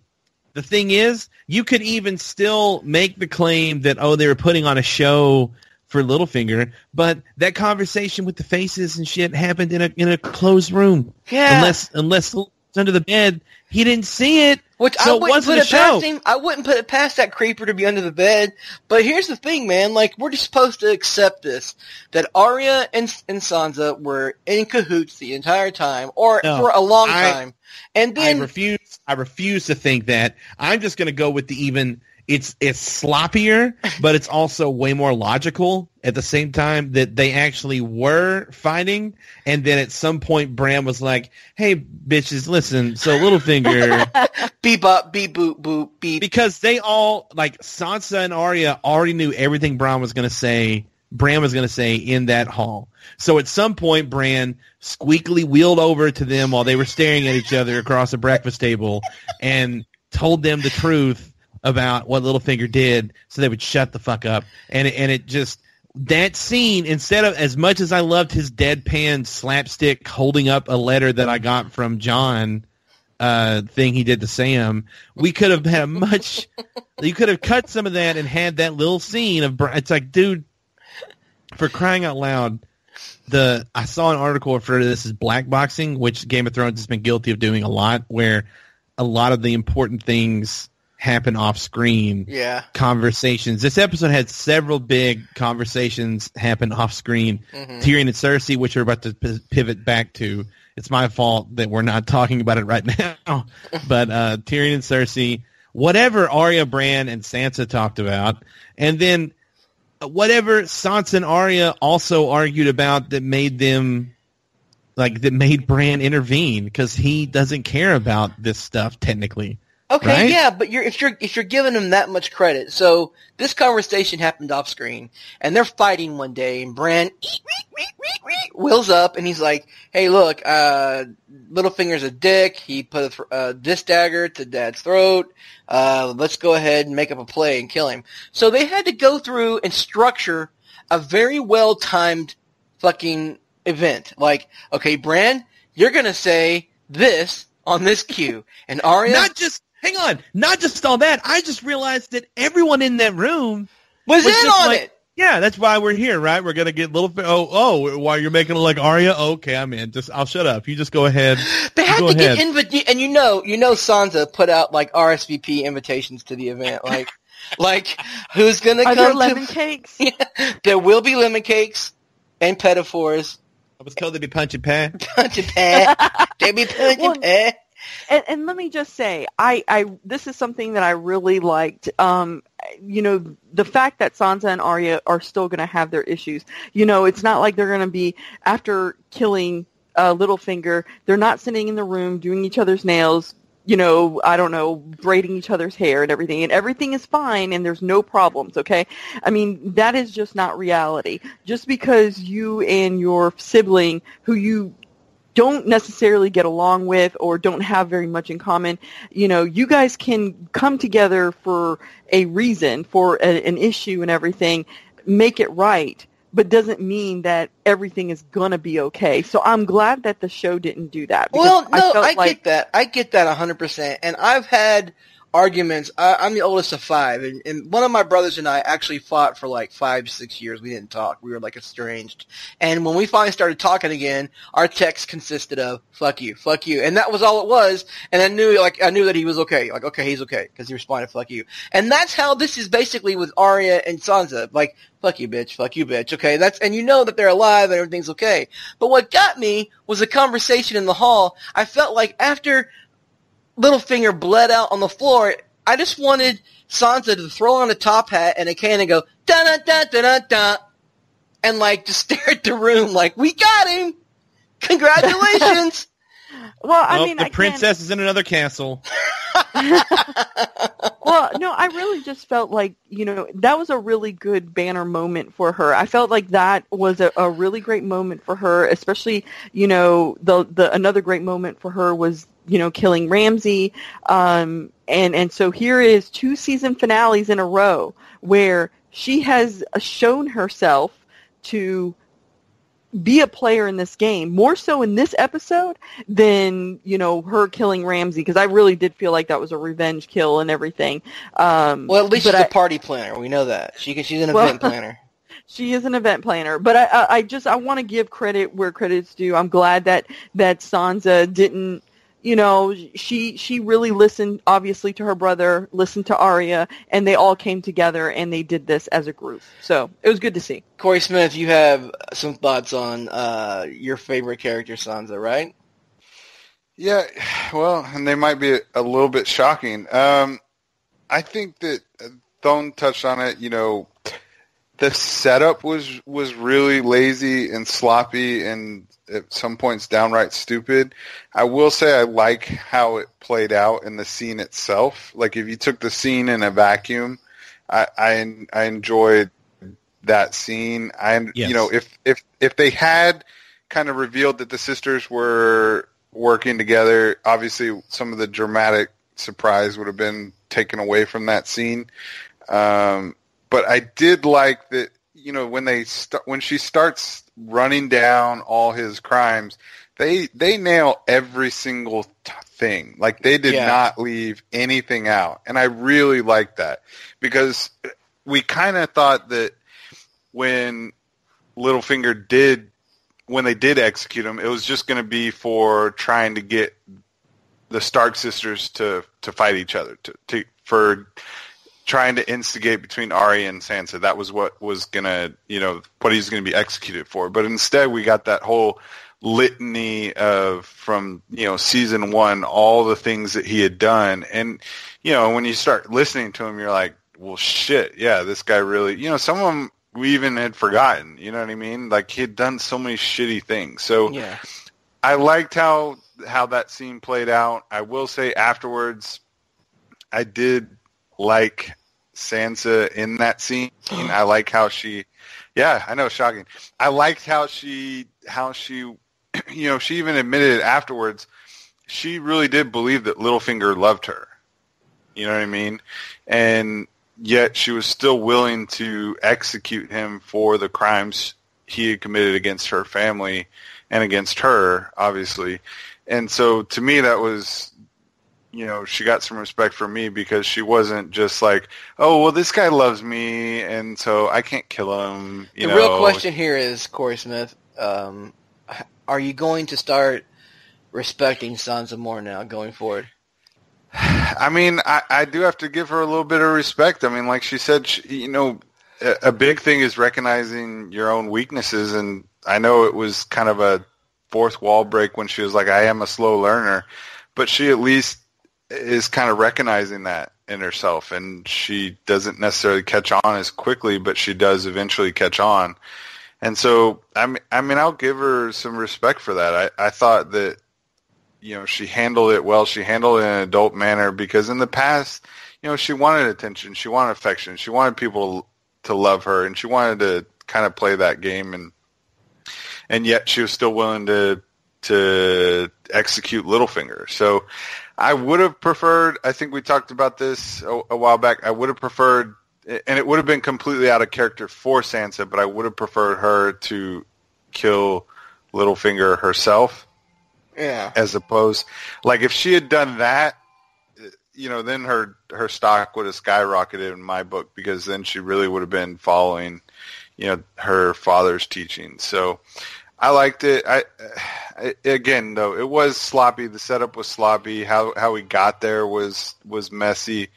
the thing is, you could even still make the claim that oh, they were putting on a show for Littlefinger, but that conversation with the faces and shit happened in a in a closed room. Yeah. Unless unless under the bed, he didn't see it. Which so I wouldn't put it past him. I wouldn't put it past that creeper to be under the bed. But here's the thing, man. Like we're just supposed to accept this that Arya and and Sansa were in cahoots the entire time, or no, for a long I, time. And then I refuse. I refuse to think that. I'm just going to go with the even it's it's sloppier, *laughs* but it's also way more logical at the same time that they actually were fighting. And then at some point, Bran was like, "Hey, bitches, listen." So Littlefinger, *laughs* beep up, beep boop boop beep, because they all like Sansa and Arya already knew everything Bran was going to say Bran was going to say in that hall. So at some point, Bran squeakily wheeled over to them while they were staring at each other across a breakfast table and told them the truth about what Littlefinger did so they would shut the fuck up. And it, and it just that scene instead of as much as I loved his deadpan slapstick holding up a letter that I got from Jon uh, thing he did to Sam, we could have had a much. you could have cut some of that and had that little scene of. It's like, dude, for crying out loud, the I saw an article to this as black boxing, which Game of Thrones has been guilty of doing a lot, where a lot of the important things happen off screen. Yeah. Conversations. This episode had several big conversations happen off screen. Mm-hmm. Tyrion and Cersei, which we're about to p- pivot back to. It's my fault that we're not talking about it right *laughs* now. but uh, Tyrion and Cersei, whatever Arya, Bran, and Sansa talked about, and then whatever Sansa and Arya also argued about that made them like that made Bran intervene because he doesn't care about this stuff technically. Okay, right? yeah, but you're if you're if you're giving them that much credit, so this conversation happened off screen, and they're fighting one day, and Bran wheels up, and he's like, "Hey, look, uh, Littlefinger's a dick. He put a uh, this dagger to Dad's throat. Uh, let's go ahead and make up a play and kill him." So they had to go through and structure a very well timed fucking event. Like, okay, Bran, you're gonna say this on this cue, and Arya not just hang on, not just all that. I just realized that everyone in that room was, was in on like, it. Yeah, that's why we're here, right? We're gonna get little. Oh, oh, while you're making it like Arya, okay, I'm in. Just, I'll shut up. You just go ahead. They had to ahead. get invi- and you know, you know, Sansa put out like RSVP invitations to the event, like, *laughs* like who's gonna Are come? There lemon to- cakes. *laughs* Yeah, there will be lemon cakes and pedophores. I was told they'd be punching pan. *laughs* Punching pan. they'd be punching well, pan. And, and let me just say, I, I this is something that I really liked. Um, you know, the fact that Sansa and Arya are still going to have their issues. You know, it's not like they're going to be after killing uh, Littlefinger. They're not sitting in the room doing each other's nails. You know, I don't know, braiding each other's hair and everything, and everything is fine, and there's no problems. Okay, I mean that is just not reality. Just because you and your sibling, who you don't necessarily get along with or don't have very much in common, you know, you guys can come together for a reason, for a, an issue and everything, make it right, but doesn't mean that everything is going to be okay. So I'm glad that the show didn't do that. Well, no, I, I like, get that. I get that 100%. And I've had arguments. I, I'm the oldest of five, and, and one of my brothers and I actually fought for like five, six years. We didn't talk. We were like estranged. And when we finally started talking again, our text consisted of "fuck you, fuck you," and that was all it was. And I knew, like, I knew that he was okay. Like, okay, he's okay because he responded "fuck you," and that's how this is basically with Arya and Sansa. Like, fuck you, bitch, fuck you, bitch. Okay, that's and you know that they're alive and everything's okay. But what got me was a conversation in the hall. I felt like after Littlefinger bled out on the floor. I just wanted Sansa to throw on a top hat and a can and go da da da da da da, and like just *laughs* stare at the room like we got him. Congratulations. *laughs* well, I oh, mean, the I princess can... is in another castle. *laughs* well, no, I really just felt like, you know, that was a really good banner moment for her. I felt like that was a, a really great moment for her, especially, you know, the the another great moment for her was, you know, killing Ramsay. Um, and, and so here is two season finales in a row where she has shown herself to be a player in this game more so in this episode than you know her killing Ramsay because I really did feel like that was a revenge kill and everything. Um, well, at least she's I, a party planner. We know that she she's an well, event *laughs* planner. she is an event planner, but I, I, I just I want to give credit where credit's due. I'm glad that that Sansa didn't you know, she she really listened obviously to her brother, listened to Arya, and they all came together and they did this as a group. So it was good to see. Corey Smith, you have some thoughts on uh, your favorite character, Sansa, right? Yeah, well, and they might be a little bit shocking. Um, I think that Thone touched on it. You know, the setup was was really lazy and sloppy and at some points downright stupid. I will say I like how it played out in the scene itself. Like if you took the scene in a vacuum, I I, I enjoyed that scene. And yes. you know, if if if they had kind of revealed that the sisters were working together, obviously some of the dramatic surprise would have been taken away from that scene. Um, but I did like that. You know, when they st- when she starts running down all his crimes, they they nail every single t- thing. Like they did yeah. not leave anything out, and I really like that because we kind of thought that when Littlefinger did when they did execute him, it was just going to be for trying to get the Stark sisters to to fight each other to, to for trying to instigate between Arya and Sansa. That was what was gonna, you know, what he's gonna be executed for. But instead, we got that whole litany of from you know season one, all the things that he had done, and you know when you start listening to him, you're like, well, shit, yeah, this guy really, you know, some of them we even had forgotten. You know what I mean? Like he had done so many shitty things. So yeah. I liked how how that scene played out. I will say afterwards, I did like Sansa in that scene. *gasps* I like how she, yeah, I know, shocking. I liked how she, how she, *clears throat* you know, she even admitted it afterwards. She really did believe that Littlefinger loved her. You know what I mean? And yet she was still willing to execute him for the crimes he had committed against her family and against her, obviously. And so to me, that was you know, she got some respect from me because she wasn't just like, oh, well, this guy loves me, and so I can't kill him. the know. real question here is, Corey Smith, um, are you going to start respecting Sansa more now going forward? I mean, I, I do have to give her a little bit of respect. I mean, like she said, she, you know, a, a big thing is recognizing your own weaknesses, and I know it was kind of a fourth wall break when she was like, I am a slow learner, but she at least is kind of recognizing that in herself, and she doesn't necessarily catch on as quickly, but she does eventually catch on. And so, I mean, I'll give her some respect for that. I, I thought that, you know, she handled it well. She handled it in an adult manner because in the past, you know, she wanted attention, she wanted affection, she wanted people to love her, and she wanted to kind of play that game, and and yet she was still willing to to execute Littlefinger. So I would have preferred. I think we talked about this a, a, while back. I would have preferred, and it would have been completely out of character for Sansa, but I would have preferred her to kill Littlefinger herself. Yeah. As opposed, like if she had done that, you know, then her her stock would have skyrocketed in my book because then she really would have been following, you know, her father's teachings. So I liked it. I, I, again though it was sloppy. The setup was sloppy. How how we got there was was messy.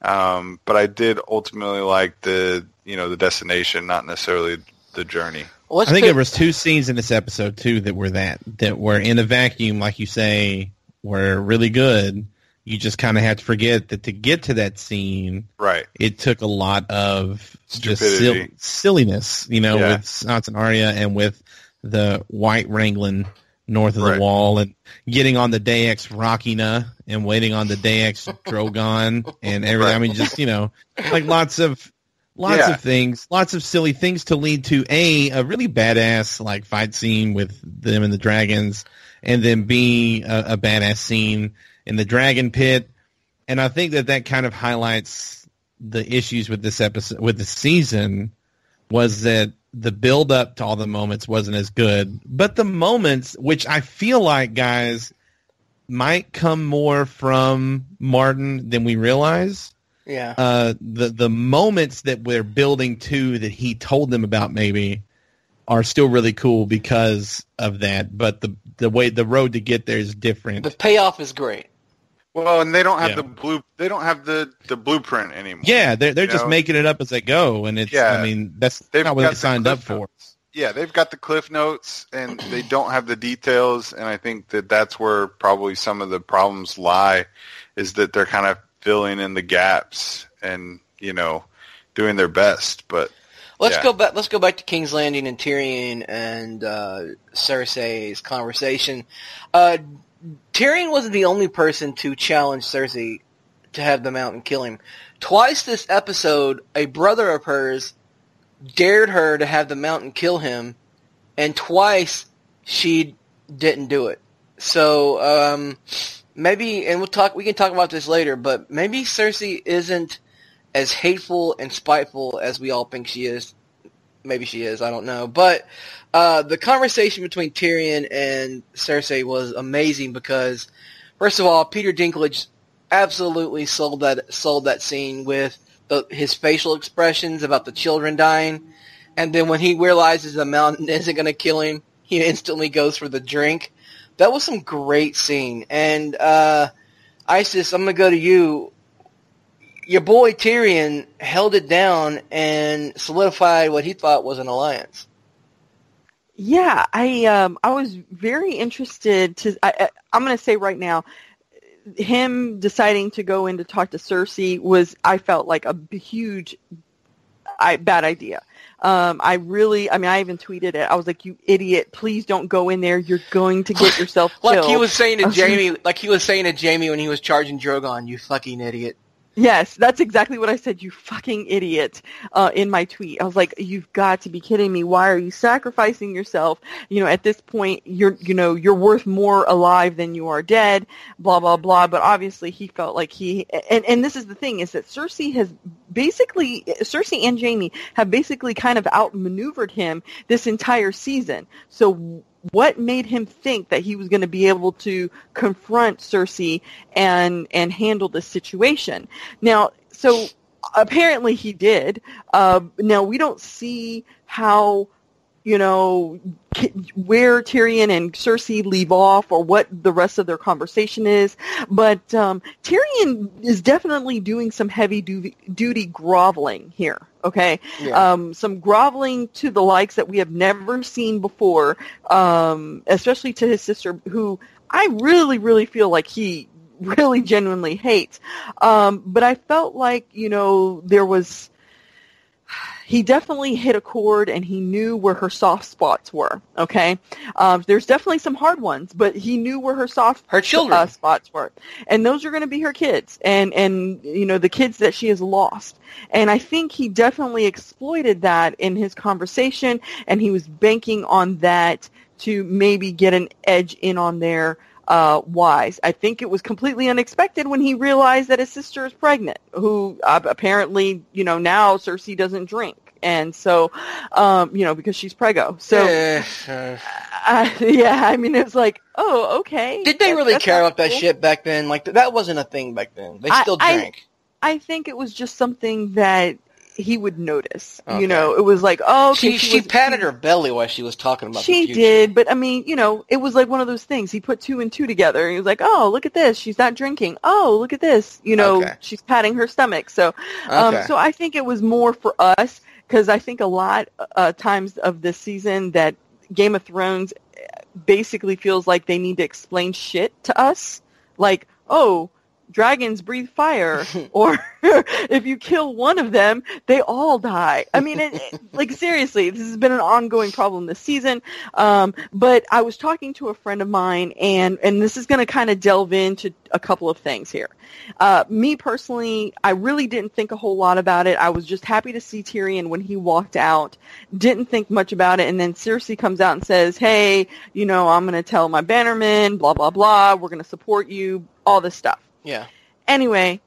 Um, but I did ultimately like the you know the destination, not necessarily the journey. I think there was two scenes in this episode too that were that that were in a vacuum, like you say, were really good. You just kind of had to forget that to get to that scene, right? It took a lot of just sil- silliness, you know, yeah. with Sansa and Arya and with the wight wrangling north of right. the wall and getting on the Daex Rockina and waiting on the Daex Drogon and everything. I mean, just, you know, like lots of, lots yeah. of things, lots of silly things to lead to a, a really badass like fight scene with them and the dragons and then B, a, a badass scene in the dragon pit. And I think that that kind of highlights the issues with this episode, with the season was that the build up to all the moments wasn't as good, but the moments, which I feel like guys might come more from Martin than we realize. Yeah. Uh, the the moments that we're building to that he told them about maybe are still really cool because of that. But the the way the road to get there is different. The payoff is great. Well, and they don't have yeah. the blue. They don't have the, the blueprint anymore. Yeah, they're they're just know? making it up as they go, and it's. Yeah. I mean, that's they've not what they signed up for. Notes. Yeah, they've got the cliff notes, and they don't have the details, and I think that that's where probably some of the problems lie, is that they're kind of filling in the gaps and you know doing their best, but. Let's yeah. go back. Let's go back to King's Landing and Tyrion and uh, Cersei's conversation. Uh, Tyrion wasn't the only person to challenge Cersei to have the mountain kill him. Twice this episode, a brother of hers dared her to have the mountain kill him, and twice she didn't do it. So um, maybe, and we'll talk. We can talk about this later, but maybe Cersei isn't as hateful and spiteful as we all think she is. Maybe she is. I don't know. But uh, the conversation between Tyrion and Cersei was amazing because, first of all, Peter Dinklage absolutely sold that sold that scene with the, his facial expressions about the children dying, and then when he realizes the mountain *laughs* isn't going to kill him, he instantly goes for the drink. That was some great scene. And uh, Isis, I'm going to go to you your boy Tyrion held it down and solidified what he thought was an alliance. Yeah, I um I was very interested to I, I'm going to say right now him deciding to go in to talk to Cersei was I felt like a huge I, bad idea. Um, I really, I mean, I even tweeted it. I was like, "You idiot! Please don't go in there. You're going to get *laughs* yourself killed." *laughs* like he was saying to Jaime, like he was saying to Jaime when he was charging Drogon, "You fucking idiot." Yes, that's exactly what I said, you fucking idiot, uh, in my tweet. I was like, you've got to be kidding me. Why are you sacrificing yourself? You know, at this point, you're, you know, you're worth more alive than you are dead, blah, blah, blah. But obviously he felt like he, and, and this is the thing, is that Cersei has basically, Cersei and Jaime have basically kind of outmaneuvered him this entire season. So what made him think that he was going to be able to confront Cersei and and handle the situation? Now, so apparently he did. Uh, now we don't see how you know, where Tyrion and Cersei leave off or what the rest of their conversation is. But um, Tyrion is definitely doing some heavy duty, duty groveling here. Okay, yeah. um, some groveling to the likes that we have never seen before, um, especially to his sister, who I really, really feel like he *laughs* really genuinely hates. Um, but I felt like you know there was he definitely hit a chord and he knew where her soft spots were. Okay, um, there's definitely some hard ones, but he knew where her soft her children uh, spots were, and those are going to be her kids, and and you know the kids that she has lost. And I think he definitely exploited that in his conversation, and he was banking on that to maybe get an edge in on there uh, wise. I think it was completely unexpected when he realized that his sister is pregnant, who uh, apparently, you know, now Cersei doesn't drink. And so, um, you know, because she's prego. So, *laughs* uh, yeah, I mean, it's like, oh, okay. Did they really care about that shit back then? Like, that wasn't a thing back then. They still I, drank. I, I think it was just something that he would notice. Okay. You know, it was like, oh, okay, she she, was, patted her belly while she was talking about. She did, but I mean, you know, it was like one of those things. He put two and two together. he was like, oh, look at this, she's not drinking. Oh, look at this, you know, okay. she's patting her stomach. So, um, so I think it was more for us because I think a lot uh, times of this season that Game of Thrones basically feels like they need to explain shit to us, like, oh dragons breathe fire *laughs* or *laughs* if you kill one of them they all die. I mean it, it, *laughs* like seriously this has been an ongoing problem this season. Um, but i was talking to a friend of mine and and this is going to kind of delve into a couple of things here. Uh, me personally i really didn't think a whole lot about it. I was just happy to see tyrion when he walked out. Didn't think much about it. And then cersei comes out and says hey you know i'm going to tell my bannermen blah blah blah. We're going to support you all this stuff yeah. Anyway,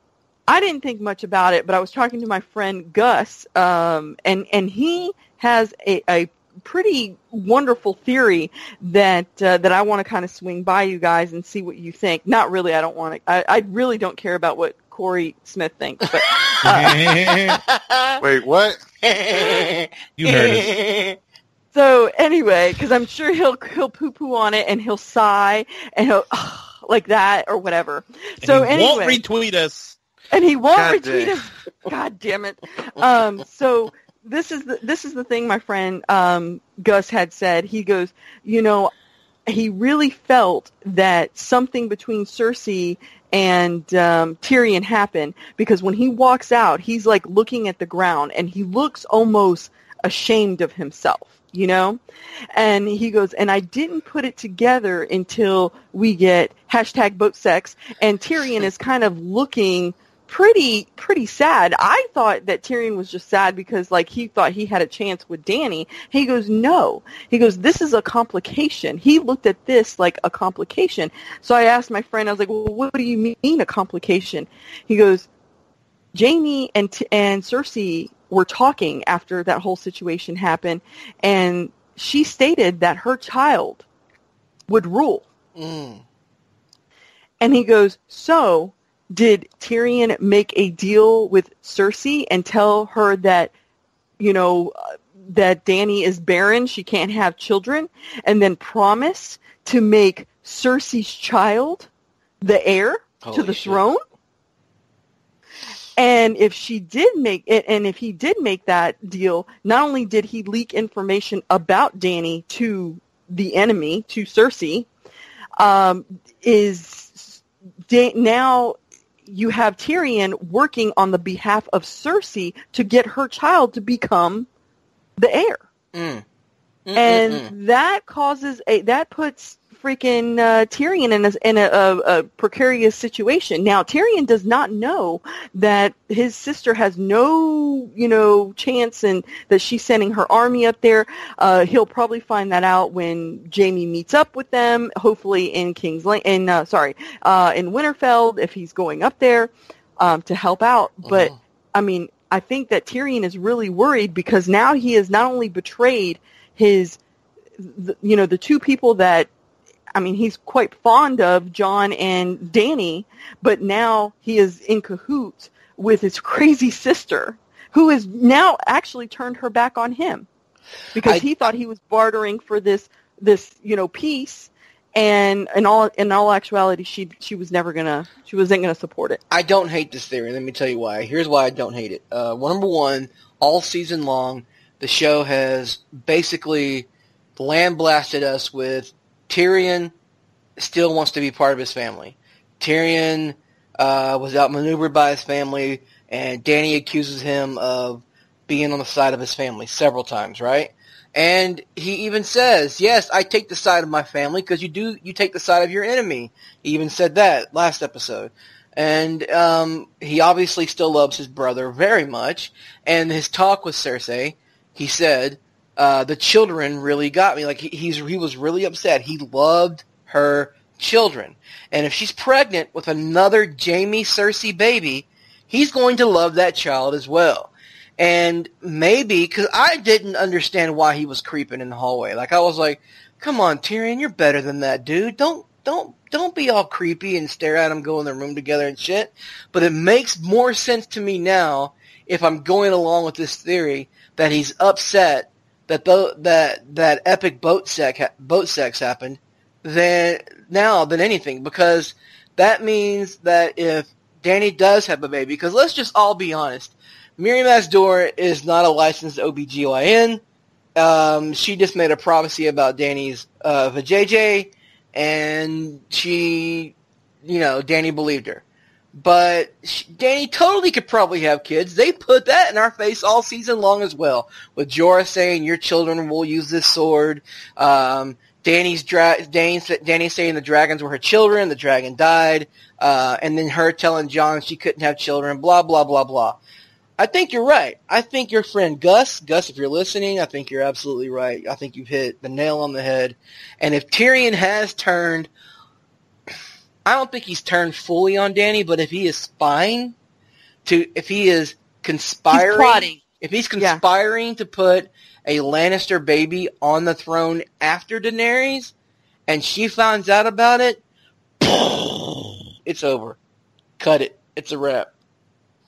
I didn't think much about it, but I was talking to my friend Gus, um, and and he has a, a pretty wonderful theory that uh, that I want to kind of swing by you guys and see what you think. Not really. I don't want to. I, I really don't care about what Corey Smith thinks. But *laughs* uh, wait, what? you *laughs* heard it. So anyway, because I'm sure he'll he'll poo poo on it and he'll sigh and he'll. Oh, like that or whatever. And so he anyway, won't retweet us. And he won't God retweet damn. us. God damn it. Um, so this is the this is the thing my friend um, Gus had said. He goes, you know, he really felt that something between Cersei and um, Tyrion happened because when he walks out, he's like looking at the ground and he looks almost ashamed of himself you know? And he goes, and I didn't put it together until we get hashtag boat sex. And Tyrion is kind of looking pretty pretty sad. I thought that Tyrion was just sad because like he thought he had a chance with Dany. He goes, "No." He goes, "This is a complication." He looked at this like a complication. So I asked my friend, I was like, "Well, what do you mean a complication?" He goes, "Jaime and and Cersei were talking after that whole situation happened and she stated that her child would rule." Mm. And he goes, "So, did Tyrion make a deal with Cersei and tell her that, you know, uh, that Dany is barren, she can't have children, and then promise to make Cersei's child the heir Holy to the shit. throne? And if she did make it, and if he did make that deal, not only did he leak information about Dany to the enemy, to Cersei, um, is now you have Tyrion working on the behalf of Cersei to get her child to become the heir. Mm. And that causes a that puts freaking uh, Tyrion in a in a, a, a, precarious situation. Now Tyrion does not know that his sister has no you know chance and that she's sending her army up there. Uh, he'll probably find that out when Jaime meets up with them. Hopefully in King's Lane, in uh, sorry, uh, in Winterfell if he's going up there um, to help out. But uh-huh. I mean, I think that Tyrion is really worried because now he has not only betrayed his you know the two people that I mean, he's quite fond of Jon and Dany, but now he is in cahoots with his *laughs* crazy sister, who has now actually turned her back on him because I, he thought he was bartering for this this you know peace, and in all in all actuality, she she was never gonna she wasn't gonna support it. I don't hate this theory. Let me tell you why. Here's why I don't hate it. Uh, number one, all season long, the show has basically land blasted us with Tyrion still wants to be part of his family. Tyrion uh, was outmaneuvered by his family, and Dany accuses him of being on the side of his family several times, right? And he even says, "Yes, I take the side of my family because you do. You take the side of your enemy." He even said that last episode. And um, he obviously still loves his brother very much. And his talk with Cersei, he said, uh, the children really got me. Like he, he's he was really upset. He loved her children, and if she's pregnant with another Jaime Cersei baby, he's going to love that child as well. And maybe because I didn't understand why he was creeping in the hallway. Like I was like, "Come on, Tyrion, you're better than that, dude. Don't don't don't be all creepy and stare at him go in the room together and shit." But it makes more sense to me now if I'm going along with this theory that he's upset that that that epic boat sex boat sex happened than now than anything because that means that if Dany does have a baby, because let's just all be honest, Mirri Maz Duur is not a licensed OBGYN. Um, she just made a prophecy about Dany's uh, vajayjay, and she, you know, Dany believed her. But Dany totally could probably have kids. They put that in our face all season long as well, with Jorah saying your children will use this sword. Um, Dany's dra- Dany saying the dragons were her children. The dragon died, uh, and then her telling Jon she couldn't have children. Blah blah blah blah. I think you're right. I think your friend Gus, Gus, if you're listening, I think you're absolutely right. I think you've hit the nail on the head. And if Tyrion has turned I don't think he's turned fully on Dany, but if he is spying to, if he is conspiring, he's if he's conspiring yeah. to put a Lannister baby on the throne after Daenerys, and she finds out about it, *sniffs* it's over. Cut it. It's a wrap.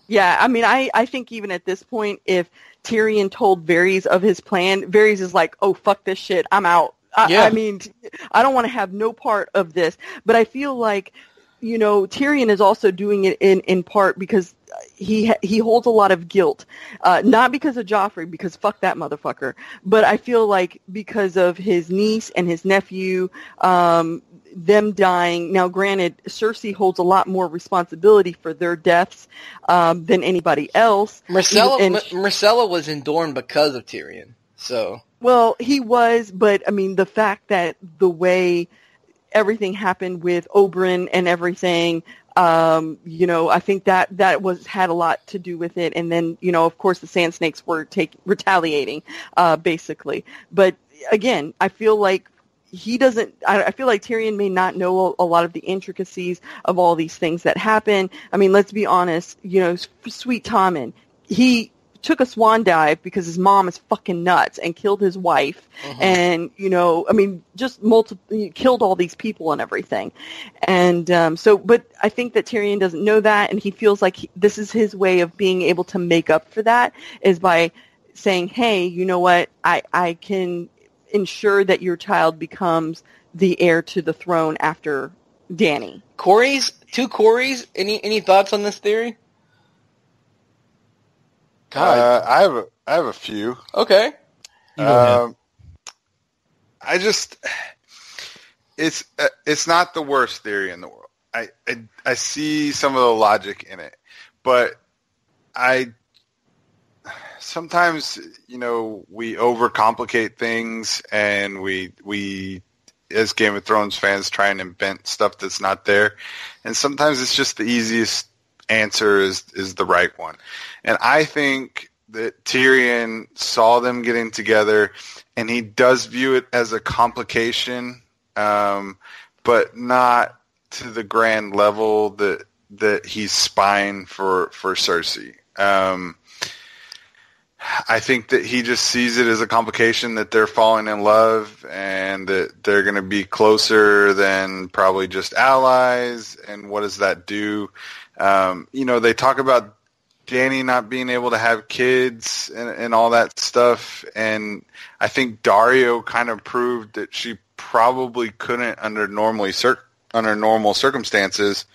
Yeah, I mean, I, I think even at this point, if Tyrion told Varys of his plan, Varys is like, oh, fuck this shit. I'm out. I, yeah. I mean, I don't want to have no part of this, but I feel like, you know, Tyrion is also doing it in, in part because he he holds a lot of guilt, uh, not because of Joffrey, because fuck that motherfucker, but I feel like because of his niece and his nephew, um, them dying. Now, granted, Cersei holds a lot more responsibility for their deaths um, than anybody else. Myrcella, and, Myrcella was in Dorne because of Tyrion, so well, he was, but I mean, the fact that the way everything happened with Oberyn and everything, Um, you know, I think that that was had a lot to do with it. And then, you know, of course, the Sand Snakes were take retaliating, uh, basically. But again, I feel like he doesn't I, I, feel like Tyrion may not know a, a, lot of the intricacies of all these things that happen. I mean, let's be honest, you know, sweet Tommen, he took a swan dive because his mom is fucking nuts and killed his wife mm-hmm. and you know i mean just multiple killed all these people and everything and um, so but i think that tyrion doesn't know that and he feels like he, this is his way of being able to make up for that is by saying hey you know what i i can ensure that your child becomes the heir to the throne after danny Corey's two Corey's. Any any thoughts on this theory? God, uh, I have a I have a few. Okay. Um, I just it's uh, it's not the worst theory in the world. I, I I see some of the logic in it, but I sometimes you know we overcomplicate things and we we as Game of Thrones fans try and invent stuff that's not there, and sometimes it's just the easiest answer is is the right one, and I think that Tyrion saw them getting together, and he does view it as a complication, um, but not to the grand level that that he's spying for for Cersei. Um, I think that he just sees it as a complication that they're falling in love and that they're going to be closer than probably just allies. And what does that do? Um, you know, they talk about Dany not being able to have kids and, and all that stuff. And I think Daario kind of proved that she probably couldn't under normally cir- under normal circumstances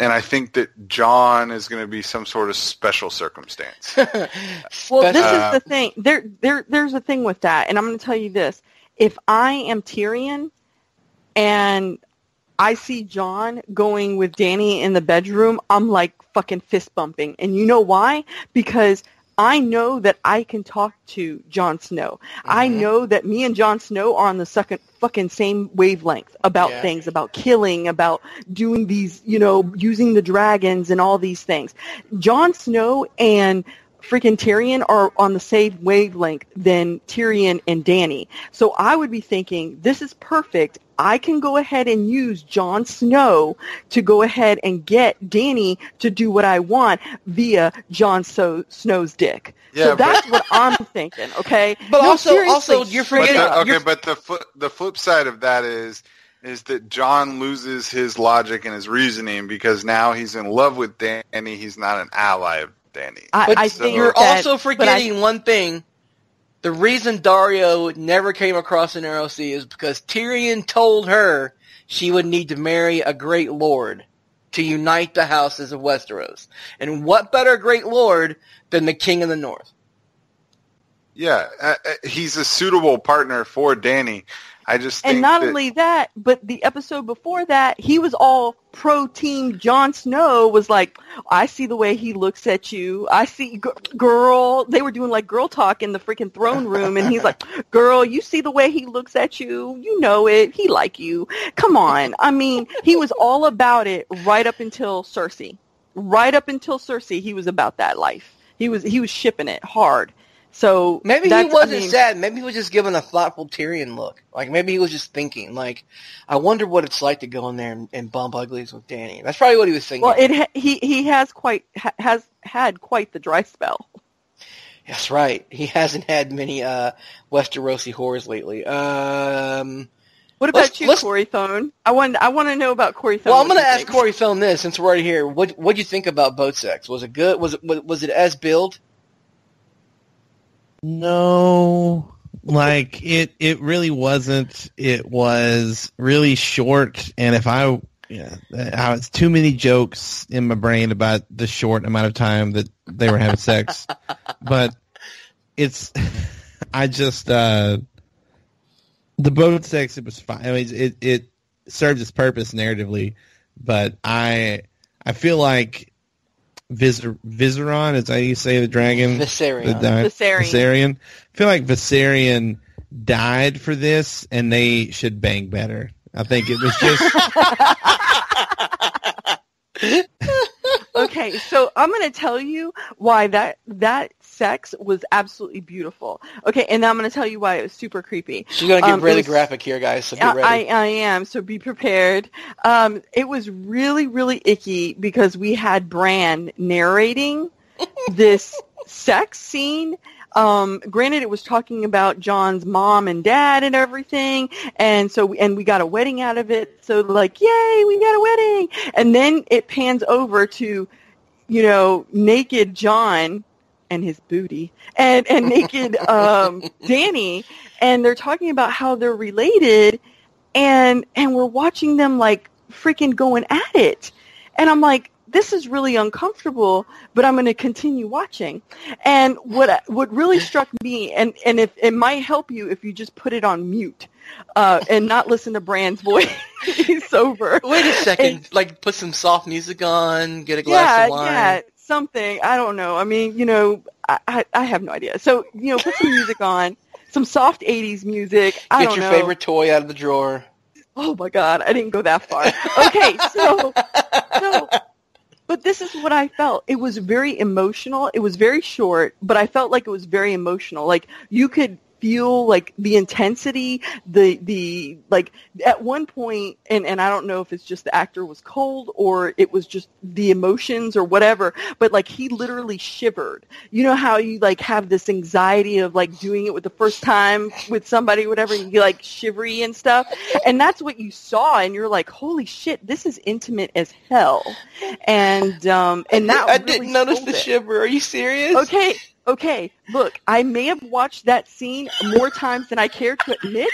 and I think that Jon is going to be some sort of special circumstance. *laughs* well, this uh, is the thing. There, there, there's a thing with that, and I'm going to tell you this: if I am Tyrion, and I see Jon going with Dany in the bedroom, I'm like fucking fist bumping, and you know why? Because I know that I can talk to Jon Snow. Mm-hmm. I know that me and Jon Snow are on the second fucking same wavelength about yeah. things, about killing, about doing these, you know, using the dragons and all these things. Jon Snow and freaking Tyrion are on the same wavelength than Tyrion and Dany. So I would be thinking, this is perfect. I can go ahead and use Jon Snow to go ahead and get Dany to do what I want via Jon so- Snow's dick. Yeah, so that's what I'm thinking. Okay, *laughs* but no, also, also you're forgetting. But the, okay, you're... but the flip, the flip side of that is is that Jon loses his logic and his reasoning because now he's in love with Dany. He's not an ally of Dany. I, I so, think you're that, also forgetting I, one thing. The reason Daario never came across an ROC is because Tyrion told her she would need to marry a great lord to unite the houses of Westeros. And what better great lord than the king of the north? Yeah, uh, uh he's a suitable partner for Dany. I just and not that... only that, but the episode before that, he was all pro team. Jon Snow was like, "I see the way he looks at you. I see, g- girl." They were doing like girl talk in the freaking throne room, and he's like, *laughs* "Girl, you see the way he looks at you. You know it. He like you. Come on." I mean, he was all about it right up until Cersei. Right up until Cersei, he was about that life. He was he was shipping it hard. So maybe he wasn't I mean, sad. Maybe he was just giving a thoughtful Tyrion look. Like maybe he was just thinking, like, I wonder what it's like to go in there and, and bump uglies with Dany. That's probably what he was thinking. Well, it he he has quite has had quite the dry spell. That's right. He hasn't had many uh, Westerosi whores lately. Um, what about you, Corey Thone? I want I want to know about Corey Thone. Well, I'm going to ask Corey Thone this since we're right here. What what do you think about boat sex? Was it good? Was it was it as billed? No, like it. It really wasn't. It was really short, and if I, yeah, I was too many jokes in my brain about the short amount of time that they were having sex. *laughs* but it's, *laughs* I just uh the boat sex. It was fine. I mean, it it served its purpose narratively, but I I feel like Viser- Viseron, is that how you say the dragon? Viserion. The di- Viserion. Viserion. I feel like Viserion died for this, and they should bang better. I think it was just. *laughs* *laughs* okay, so I'm going to tell you why that that sex was absolutely beautiful. Okay, and now I'm going to tell you why it was super creepy. She's going to get um, really was, graphic here, guys. So ready. I, I am, so be prepared. Um, it was really, really icky because we had Bran narrating *laughs* this sex scene um, granted, it was talking about Jon's mom and dad and everything, and so and we got a wedding out of it. So like, yay, we got a wedding! And then it pans over to, you know, naked Jon and his booty and and naked um, *laughs* Dany, and they're talking about how they're related, and and we're watching them like freaking going at it, and I'm like, this is really uncomfortable, but I'm going to continue watching. And what what really struck me, and and if it might help you if you just put it on mute. Uh, and not listen to Bran's *laughs* voice. He's sober. Wait a second. And, like, put some soft music on. Get a glass yeah, of wine. Yeah, something. I don't know. I mean, you know, I, I, I have no idea. So, you know, put some music on, some soft '80s music. I Get your know. favorite toy out of the drawer. Oh my God, I didn't go that far. Okay, so, so but this is what I felt. It was very emotional. It was very short, but I felt like it was very emotional. Like you could feel like the intensity, the the like at one point, and and I don't know if it's just the actor was cold or it was just the emotions or whatever, but like he literally shivered. You know how you like have this anxiety of like doing it with the first time with somebody, whatever, and you like shivery and stuff, and that's what you saw, and you're like, holy shit, this is intimate as hell, and um and that I really didn't notice the it. shiver. Are you serious? Okay, okay, look, I may have watched that scene more times than I care to admit.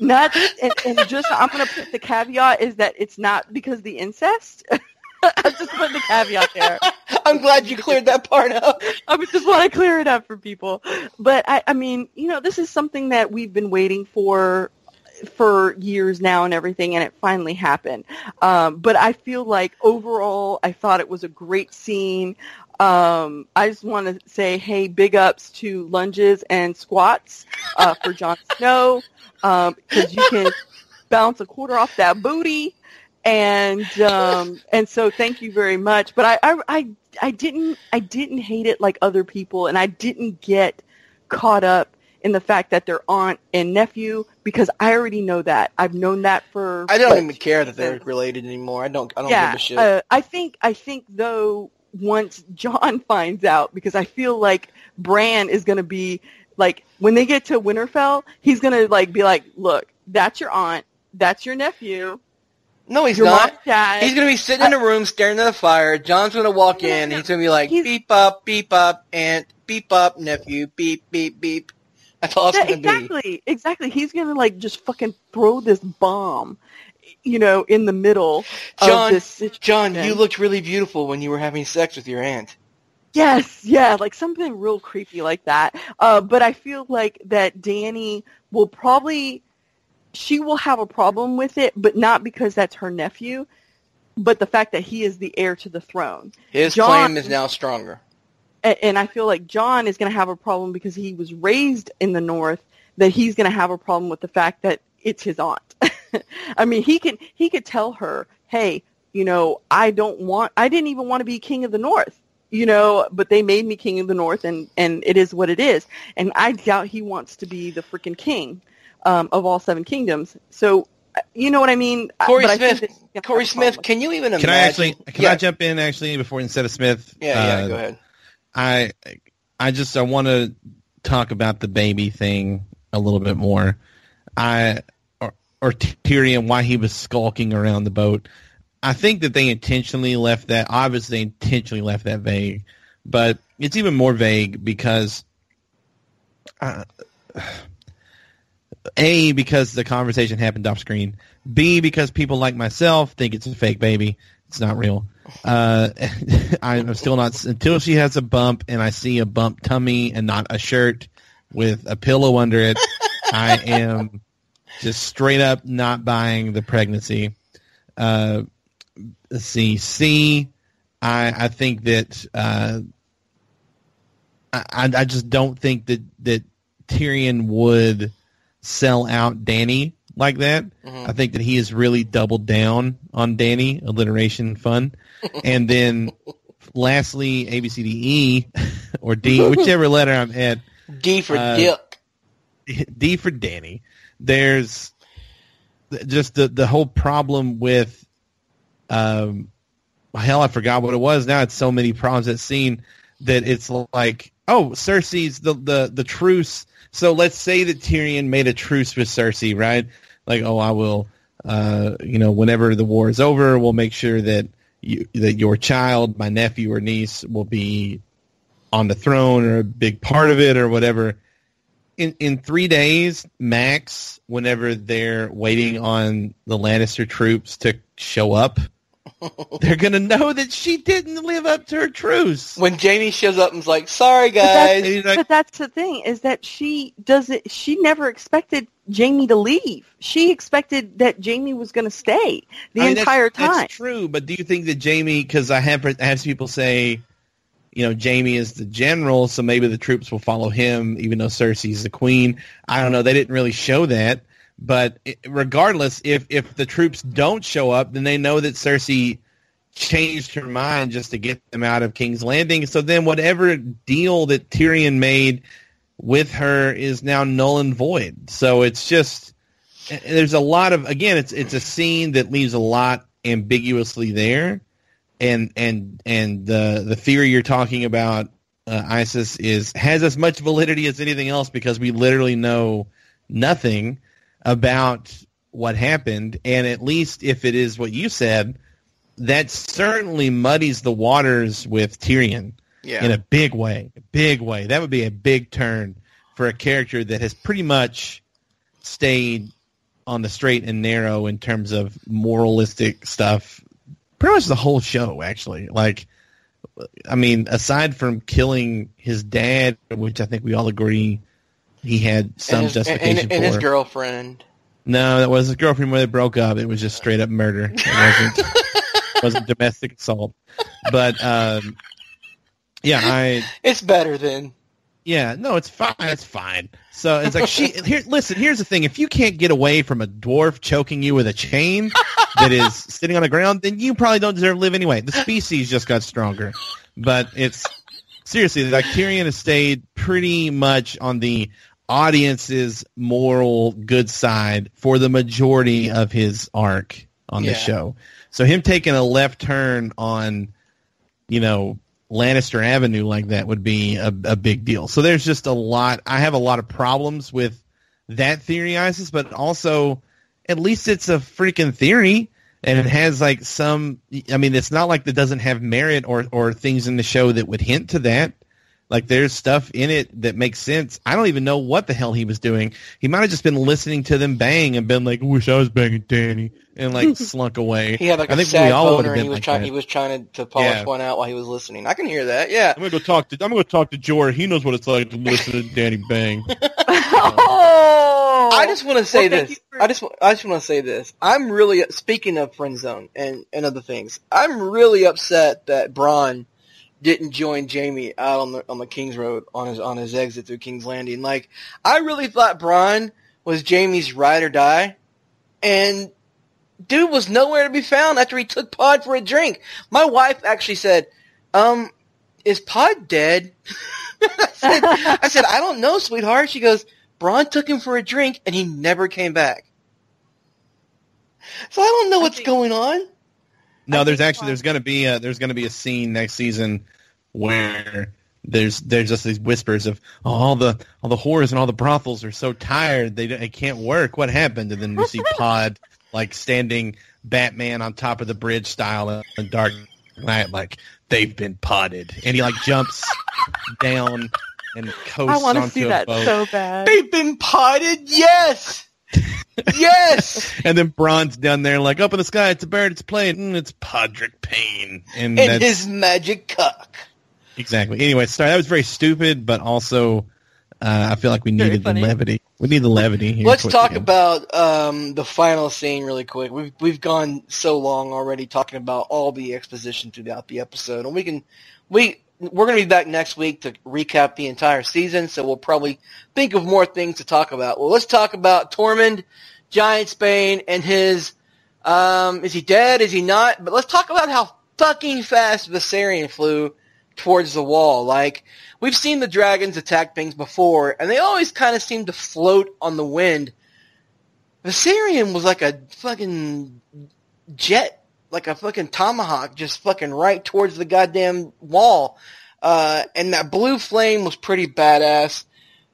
Not, and, and just I'm going to put the caveat is that it's not because the incest. *laughs* I'm just putting the caveat there. I'm glad you cleared that part up. I just want to clear it up for people. But I, I mean, you know, this is something that we've been waiting for for years now and everything, and it finally happened. Um, but I feel like overall, I thought it was a great scene. Um, I just want to say, hey, big ups to lunges and squats uh, for Jon Snow because um, you can bounce a quarter off that booty, and um, and so thank you very much. But I, I I I didn't I didn't hate it like other people, and I didn't get caught up in the fact that they're aunt and nephew because I already know that. I've known that for. I don't even care that they're related anymore. I don't. I don't yeah, give a shit. Uh, I think. I think though once Jon *laughs* finds out because I feel like Bran is going to be like when they get to Winterfell, he's going to like be like, "Look, that's your aunt, that's your nephew." No, he's your not. He's going to be sitting in a room staring at the fire. Jon's going to walk in. and he's going to be like, he's, "Beep up, beep up, aunt, beep up, nephew, beep, beep, beep." *laughs* That's all it's going to exactly, be. Exactly, exactly. He's going to like just fucking throw this bomb you know, in the middle Jon, of this situation. You looked really beautiful when you were having sex with your aunt. Yes, yeah, like something real creepy like that. Uh, but I feel like that Dany will probably, she will have a problem with it, but not because that's her nephew, but the fact that he is the heir to the throne. His Jon, claim is now stronger. And, and I feel like Jon is going to have a problem because he was raised in the North, that he's going to have a problem with the fact that it's his aunt. *laughs* I mean, he can he could tell her, "Hey, you know, I don't want I didn't even want to be king of the north." You know, but they made me king of the north and and it is what it is. And I doubt he wants to be the freaking king um, of all seven kingdoms. So uh, you know what I mean? Corey but Smith. Corey Smith, can you even imagine? Can I actually? Can yeah. I jump in actually before instead of Smith? Yeah, uh, yeah. Go ahead. I I just I want to talk about the baby thing a little bit more. I or Tyrion why he was skulking around the boat. I think that they intentionally left that. Obviously, intentionally left that vague, but it's even more vague because, uh, a because the conversation happened off screen. B because people like myself think it's a fake baby. It's not real. Uh, *laughs* I'm still not until she has a bump and I see a bump tummy and not a shirt with a pillow under it. I am just straight up not buying the pregnancy. Uh, let's see. C, I I think that uh, I I just don't think that that Tyrion would sell out Dany like that. Mm-hmm. I think that he has really doubled down on Dany, alliteration fun. *laughs* and then lastly, A, B, C, D, E, *laughs* or D, whichever letter I'm at. D for uh, Dick. D for Dany. There's just the, the whole problem with, um, hell, I forgot what it was. Now it's so many problems that scene that it's like, oh, Cersei's the, the, the truce. So let's say that Tyrion made a truce with Cersei, right? Like, oh, I will, uh, you know, whenever the war is over, we'll make sure that you, that your child, my nephew or niece, will be on the throne or a big part of it or whatever. In in three days max, whenever they're waiting on the Lannister troops to show up, *laughs* they're gonna know that she didn't live up to her truce. When Jaime shows up and's like, "Sorry, guys," but that's, like, but that's the thing is that she doesn't. She never expected Jaime to leave. She expected that Jaime was going to stay the I mean, entire that's, time. That's true, but do you think that Jaime? Because I have I have people say, you know, Jaime is the general, so maybe the troops will follow him, even though Cersei's the queen. I don't know. They didn't really show that. But regardless, if if the troops don't show up, then they know that Cersei changed her mind just to get them out of King's Landing. So then whatever deal that Tyrion made with her is now null and void. So it's just there's a lot of again, it's it's a scene that leaves a lot ambiguously there, and and and the the theory you're talking about, uh, Isis, is has as much validity as anything else because we literally know nothing about what happened. And at least if it is what you said, that certainly muddies the waters with Tyrion yeah. in a big way, a big way. That would be a big turn for a character that has pretty much stayed on the straight and narrow in terms of moralistic stuff. Pretty much the whole show, actually. Like, I mean, aside from killing his dad, which I think we all agree he had some and his, justification and, and, and his girlfriend. No, that was his girlfriend when they broke up. It was just straight up murder. It wasn't wasn't domestic assault. But um, yeah, I. *laughs* It's better than. Yeah, no, it's fine. It's fine. So it's like she. *laughs* Here, listen. Here's the thing: if you can't get away from a dwarf choking you with a chain that is *laughs* sitting on the ground, then you probably don't deserve to live anyway. The species just got stronger, but it's seriously like Tyrion has stayed pretty much on the audience's moral good side for the majority of his arc on yeah. the show. So him taking a left turn on, you know, Lannister Avenue like that would be a, a big deal. So there's just a lot. I have a lot of problems with that theory, Isis, but also at least it's a freaking theory and it has like some. I mean, it's not like that doesn't have merit or or things in the show that would hint to that. Like there's stuff in it that makes sense. I don't even know what the hell he was doing. He might have just been listening to them bang and been like, "Wish I was banging Dany," and like *laughs* slunk away. He had like I a think sad boner, and he was like trying. He was trying to, to polish yeah. one out while he was listening. I can hear that. Yeah. I'm gonna go talk to. I'm gonna go talk to Jorah. He knows what it's like to listen to Dany bang. *laughs* oh! I just want to say well, this. For- I just I just want to say this. I'm really speaking of friend zone and and other things. I'm really upset that Bronn didn't join Jaime out on the on the King's Road on his on his exit through King's Landing. Like I really thought Bronn was Jaime's ride or die, and dude was nowhere to be found after he took Pod for a drink. My wife actually said, "Um, is Pod dead?" *laughs* I, said, I said, "I don't know, sweetheart." She goes, "Bronn took him for a drink and he never came back." So I don't know what's going on. No, there's actually there's gonna be a, there's gonna be a scene next season where there's there's just these whispers of oh, all the all the whores and all the brothels are so tired they they can't work. What happened? And then we see *laughs* Pod like standing Batman on top of the bridge style in Dark Knight, like they've been potted, and he like jumps down and coasts I want to see that boat. so bad. They've been potted, yes yes. *laughs* and then Bronn's down there, like up in the sky. It's a bird. It's playing. Mm, it's Podrick Payne and, and his magic cock. Exactly. Anyway, sorry, that was very stupid, but also uh, I feel like we needed the levity. We need the levity here. Let's talk about um, the final scene really quick. We've we've gone so long already talking about all the exposition throughout the episode, and we can we we're going to be back next week to recap the entire season, so we'll probably think of more things to talk about. Well, let's talk about Tormund Giantsbane and his, um, is he dead? Is he not? But let's talk about how fucking fast Viserion flew towards the wall. Like, we've seen the dragons attack things before, and they always kind of seem to float on the wind. Viserion was like a fucking jet, like a fucking tomahawk, just fucking right towards the goddamn wall. Uh, and that blue flame was pretty badass.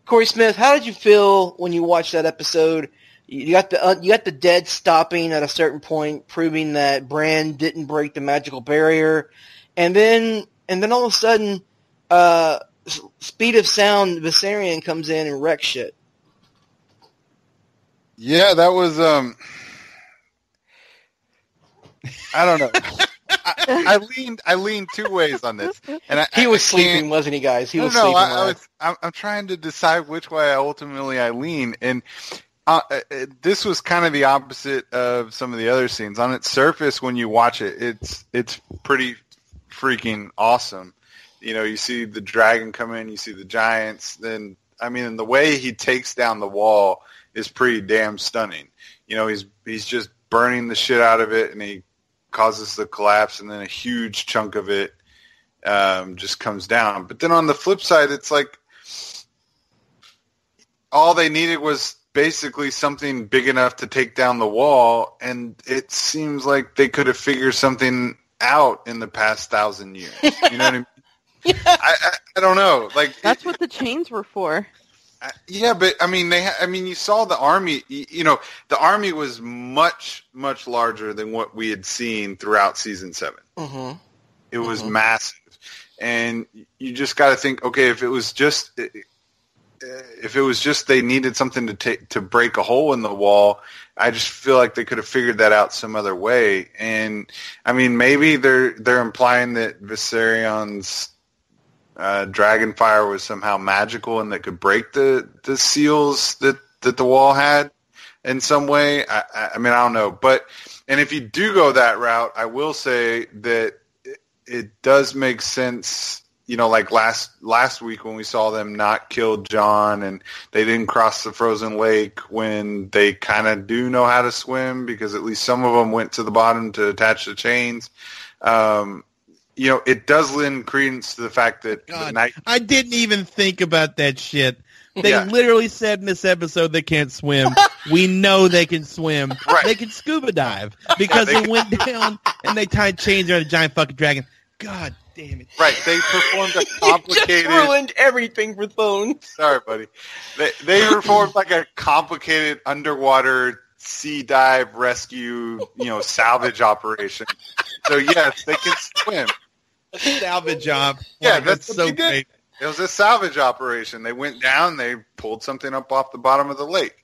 Corey Smith, how did you feel when you watched that episode? You got the uh, you got the dead stopping at a certain point, proving that Bran didn't break the magical barrier, and then and then all of a sudden, uh, speed of sound Viserion comes in and wrecks shit. Yeah, that was um, I don't know. I, I, leaned I leaned two ways on this, and I, he was sleeping, wasn't he, guys? He was no, sleeping. I, I was. I'm, I'm, trying to decide which way I ultimately I lean, and uh, uh, this was kind of the opposite of some of the other scenes. On its surface, when you watch it, it's it's pretty freaking awesome. You know, you see the dragon come in, you see the giants. Then, I mean, the way he takes down the wall is pretty damn stunning. You know, he's he's just burning the shit out of it, and he causes the collapse, and then a huge chunk of it um, just comes down. But then on the flip side, it's like all they needed was basically something big enough to take down the wall, and it seems like they could have figured something out in the past thousand years. You know what I mean? *laughs* yeah. I, I, I don't know. Like that's it, what the chains were for. Yeah, but I mean, they. I mean, you saw the army. You know, the army was much, much larger than what we had seen throughout season 7 mm-hmm. It was mm-hmm. massive, and you just got to think. Okay, if it was just, if it was just they needed something to take to break a hole in the wall, I just feel like they could have figured that out some other way. And I mean, maybe they're they're implying that Viserion's uh, Dragonfire was somehow magical and that could break the, the seals that, that the wall had in some way. I, I mean, I don't know. But, and if you do go that route, I will say that it, it does make sense you know, like last last week when we saw them not kill Jon and they didn't cross the frozen lake when they kind of do know how to swim because at least some of them went to the bottom to attach the chains. Um, you know, it does lend credence to the fact that God, the night. I didn't even think about that shit. They yeah. literally said in this episode they can't swim. *laughs* we know they can swim. Right. They can scuba dive *laughs* because yeah, they, they went down and they tied chains around a giant fucking dragon. God damn it! Right, they performed a complicated. *laughs* you just ruined everything for Thone. Sorry, buddy. They they performed like a complicated underwater sea dive rescue, you know, salvage operation. So yes, they can swim salvage job. Yeah, that's, that's so great. It was a salvage operation. They went down, they pulled something up off the bottom of the lake.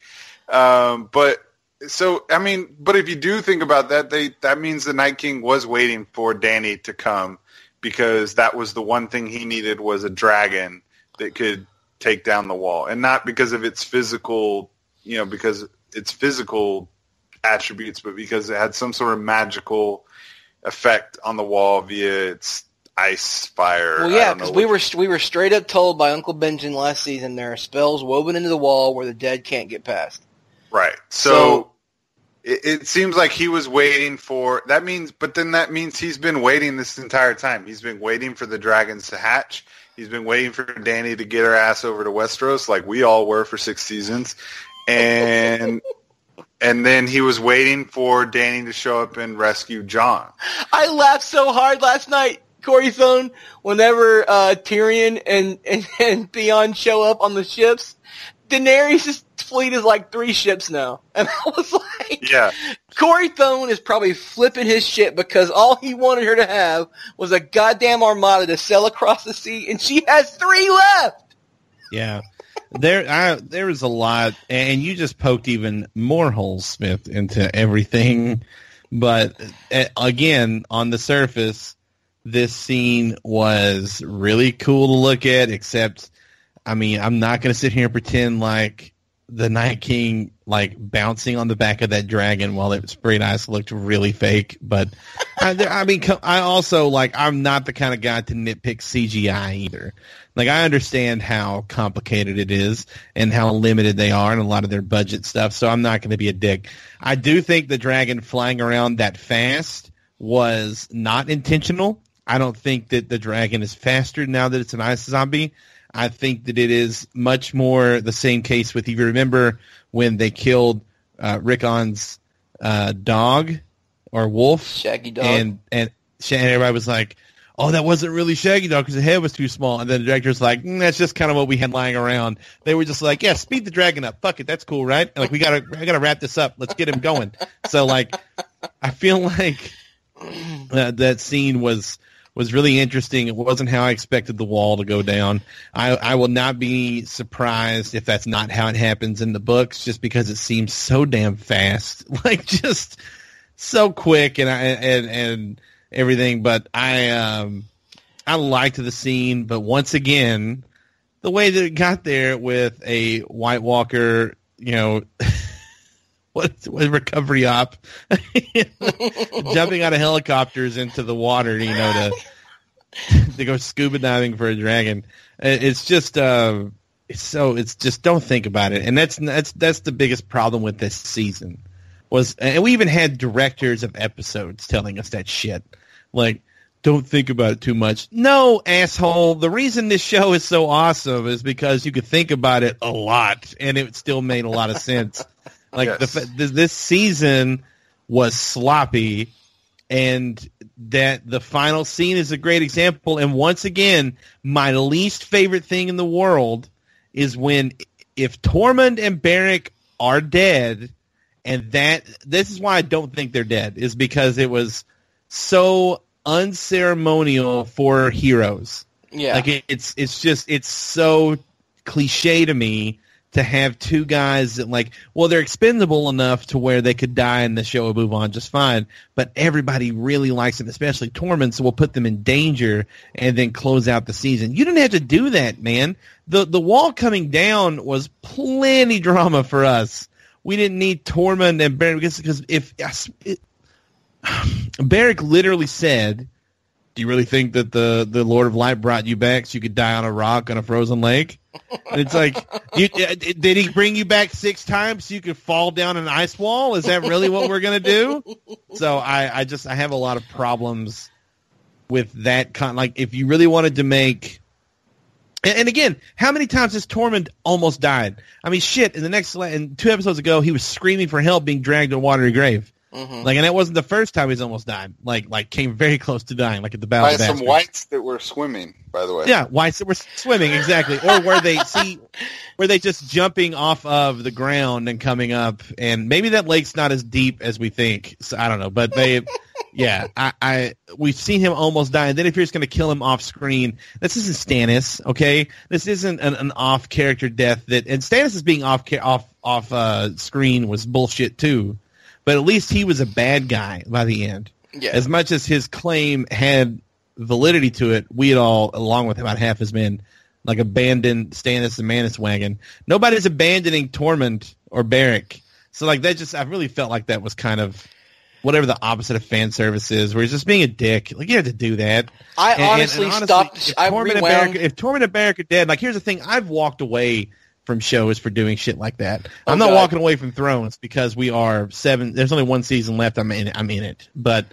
Um, but so I mean, but if you do think about that, they that means the Night King was waiting for Dany to come because that was the one thing he needed was a dragon that could take down the wall, and not because of its physical, you know, because its physical attributes, but because it had some sort of magical effect on the wall via its ice fire. Well, yeah, because we were we were straight up told by Uncle Benjen last season there are spells woven into the wall where the dead can't get past. Right. So, so it, it, seems like he was waiting for that means, but then that means he's been waiting this entire time. He's been waiting for the dragons to hatch. He's been waiting for Dany to get her ass over to Westeros, like we all were for six seasons, and. *laughs* and then he was waiting for Dany to show up and rescue Jon. I laughed so hard last night Corey Thone, whenever uh, Tyrion and, and, *laughs* and Theon show up on the ships, Daenerys' fleet is like three ships now. *laughs* And I was like, yeah. Corey Thone is probably flipping his shit because all he wanted her to have was a goddamn armada to sail across the sea, and she has three left. Yeah. There, I, there is a lot, and you just poked even more holes, Smith, into everything. But uh, again, on the surface, this scene was really cool to look at, except, I mean, I'm not going to sit here and pretend like the Night King like bouncing on the back of that dragon while it sprayed ice looked really fake. But I, I, mean, I also like I'm not the kind of guy to nitpick CGI either. Like I understand how complicated it is and how limited they are and a lot of their budget stuff. So I'm not going to be a dick. I do think the dragon flying around that fast was not intentional. I don't think that the dragon is faster now that it's an ice zombie. I think that it is much more the same case with, if you remember when they killed uh, Rickon's uh, dog or wolf. Shaggy dog. And, and, and everybody was like, oh, that wasn't really Shaggy Dog because the head was too small. And then the director's like, mm, that's just kind of what we had lying around. They were just like, yeah, speed the dragon up. Fuck it, that's cool, right? And like we gotta, I gotta wrap this up. Let's get him going. So like, I feel like uh, that scene was was really interesting. It wasn't how I expected the wall to go down. I, I will not be surprised if that's not how it happens in the books, just because it seems so damn fast, *laughs* like just so quick and and and everything. But I um I liked the scene, but once again, the way that it got there with a White Walker, you know. *laughs* *laughs* what, what recovery op *laughs* jumping out of helicopters into the water, you know, to *laughs* to go scuba diving for a dragon. It's just uh, it's so it's just don't think about it, and that's that's that's the biggest problem with this season was, and we even had directors of episodes telling us that shit, like. Don't think about it too much. No, asshole. The reason this show is so awesome is because you could think about it a lot, and it still made a lot of sense. Like yes. the, this season was sloppy, and that the final scene is a great example. And once again, my least favorite thing in the world is when if Tormund and Beric are dead, and that this is why I don't think they're dead is because it was so unceremonial for heroes. Yeah, like it, it's it's just it's so cliche to me to have two guys that like, well, they're expendable enough to where they could die and the show would move on just fine. But everybody really likes them, especially Tormund so we'll put them in danger and then close out the season. You didn't have to do that, man. The the wall coming down was plenty drama for us. We didn't need Tormund and Beric because, because if *sighs* it, Beric literally said, "Do you really think that the the Lord of Light brought you back so you could die on a rock on a frozen lake?" And it's like, you, uh, did he bring you back six times so you could fall down an ice wall? Is that really what we're gonna do? So I, I just I have a lot of problems with that kind. Like, if you really wanted to make, and, and again, how many times has Tormund almost died? I mean, shit. In the next, in two episodes ago, he was screaming for help, being dragged to a watery grave. Mm-hmm. Like, and that wasn't the first time he's almost died. Like, like came very close to dying, like at the battle. By some wights that were swimming, by the way. Yeah, wights that were swimming exactly, or were they *laughs* see, where they just jumping off of the ground and coming up, and maybe that lake's not as deep as we think. So I don't know, but they, *laughs* yeah, I, I we've seen him almost die, and then if you're just going to kill him off screen, this isn't Stannis, okay? This isn't an, an off character death that, and Stannis is being off off off uh, screen was bullshit too but at least he was a bad guy by the end. Yeah. As much as his claim had validity to it, we had all, along with about half his men, like abandoned Stannis and Manus wagon. Nobody's abandoning Tormund or Beric. So like that just I really felt like that was kind of whatever the opposite of fan service is, where he's just being a dick. Like you have to do that. I and, honestly, and, and honestly stopped. If Tormund, and Beric, if Tormund and Beric are dead, like here's the thing: I've walked away from shows for doing shit like that. I'm not walking away from Thrones because we are seven. There's only one season left. I'm in. It, I'm in it. But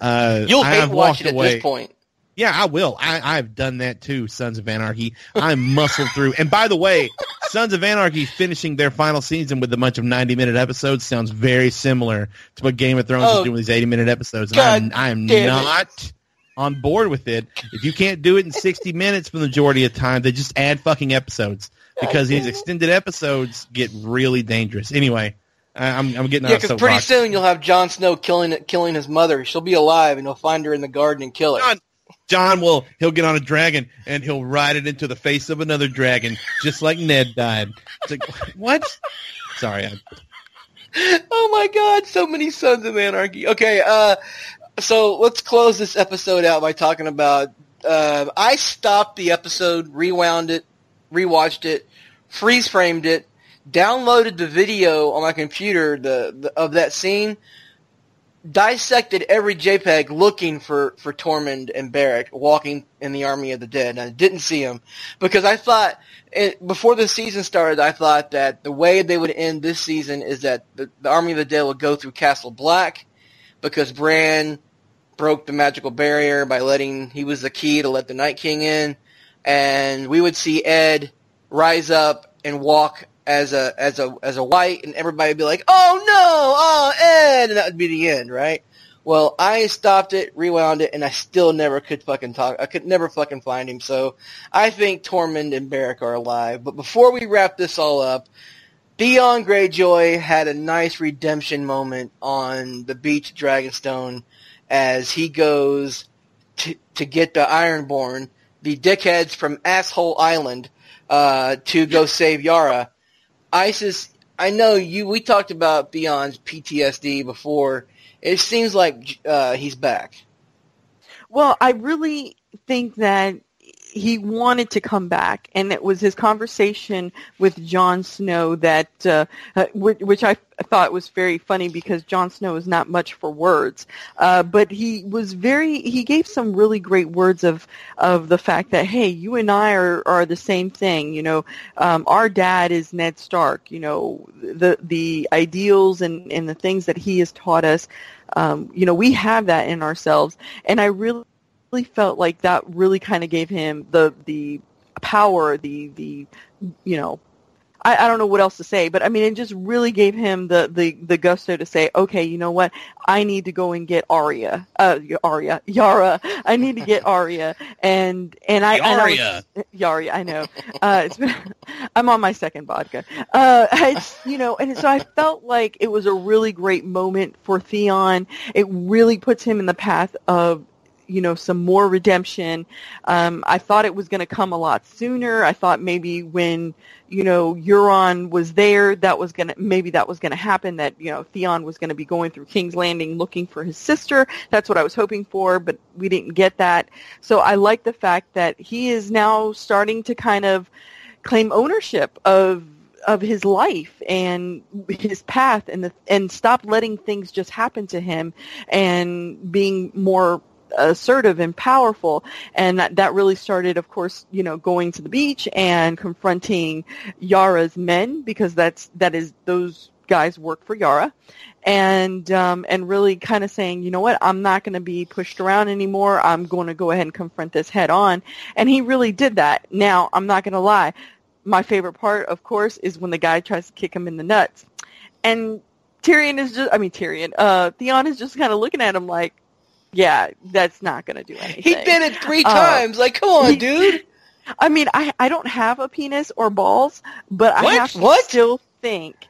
uh, you'll hate watching it at this point. Yeah, I will. I, I've done that too. Sons of Anarchy. I muscled through. And by the way, *laughs* Sons of Anarchy finishing their final season with a bunch of 90 minute episodes sounds very similar to what Game of Thrones oh, is doing with these 80 minute episodes. And God I'm, I'm not it. on board with it. If you can't do it in 60 minutes for the majority of the time, they just add fucking episodes because these *laughs* extended episodes get really dangerous. Anyway, I'm I'm getting yeah, because pretty soon you'll have Jon Snow killing killing his mother. She'll be alive, and he'll find her in the garden and kill her. Jon, Jon will he'll get on a dragon and he'll ride it into the face of another dragon, just like Ned died. It's like *laughs* what? Sorry. I... Oh my God! So many Sons of Anarchy. Okay, uh, so let's close this episode out by talking about. Uh, I stopped the episode, rewound it, rewatched it, freeze framed it, downloaded the video on my computer the, the of that scene, dissected every JPEG looking for, for Tormund and Beric walking in the army of the dead. And I didn't see them because I thought it, before the season started, I thought that the way they would end this season is that the, the army of the dead would go through Castle Black because Bran broke the magical barrier by letting he was the key to let the Night King in, and we would see Edd rise up and walk as a as a as a wight, and everybody would be like, "Oh no, oh Edd," and that would be the end, right? Well, I stopped it, rewound it, and I still never could fucking talk. I could never fucking find him. So I think Tormund and Beric are alive. But before we wrap this all up, Theon Greyjoy had a nice redemption moment on the beach Dragonstone as he goes to, to get the Ironborn, the dickheads from Asshole Island, uh, to go save Yara. Isis, I know you. We talked about Theon's PTSD before. It seems like uh, he's back. Well, I really think that he wanted to come back, and it was his conversation with Jon Snow that, uh, uh, which, I thought was very funny because Jon Snow is not much for words, uh, but he was very. He gave some really great words of of the fact that hey, you and I are are the same thing. You know, um, our dad is Ned Stark. You know, the the ideals and and the things that he has taught us. Um, you know, we have that in ourselves, and I really really felt like that really kind of gave him the the power, the the you know, I, I don't know what else to say, but I mean, it just really gave him the the the gusto to say, okay, you know what, I need to go and get Arya, uh, Arya, Yara, I need to get *laughs* Arya, and and I, Yarya. and I Yarya, *laughs* I know, uh, it's been, *laughs* I'm on my second vodka, uh, it's, you know, and so I felt like it was a really great moment for Theon. It really puts him in the path of you know some more redemption. Um, I thought it was going to come a lot sooner. I thought maybe when you know Euron was there, that was going to maybe that was going to happen. That you know Theon was going to be going through King's Landing looking for his sister. That's what I was hoping for, but we didn't get that. So I like the fact that he is now starting to kind of claim ownership of of his life and his path and the and stop letting things just happen to him and being more assertive and powerful. And that, that really started, of course, you know, going to the beach and confronting Yara's men because that's, that is, those guys work for Yara. And, um, and really kind of saying, you know what, I'm not going to be pushed around anymore. I'm going to go ahead and confront this head on. And he really did that. Now, I'm not going to lie. My favorite part, of course, is when the guy tries to kick him in the nuts. And Tyrion is just, I mean, Tyrion, uh, Theon is just kind of looking at him like, yeah, that's not going to do anything. He did it three uh, times. like, come on, dude. *laughs* I mean, I I don't have a penis or balls, but what? I have to what? still think.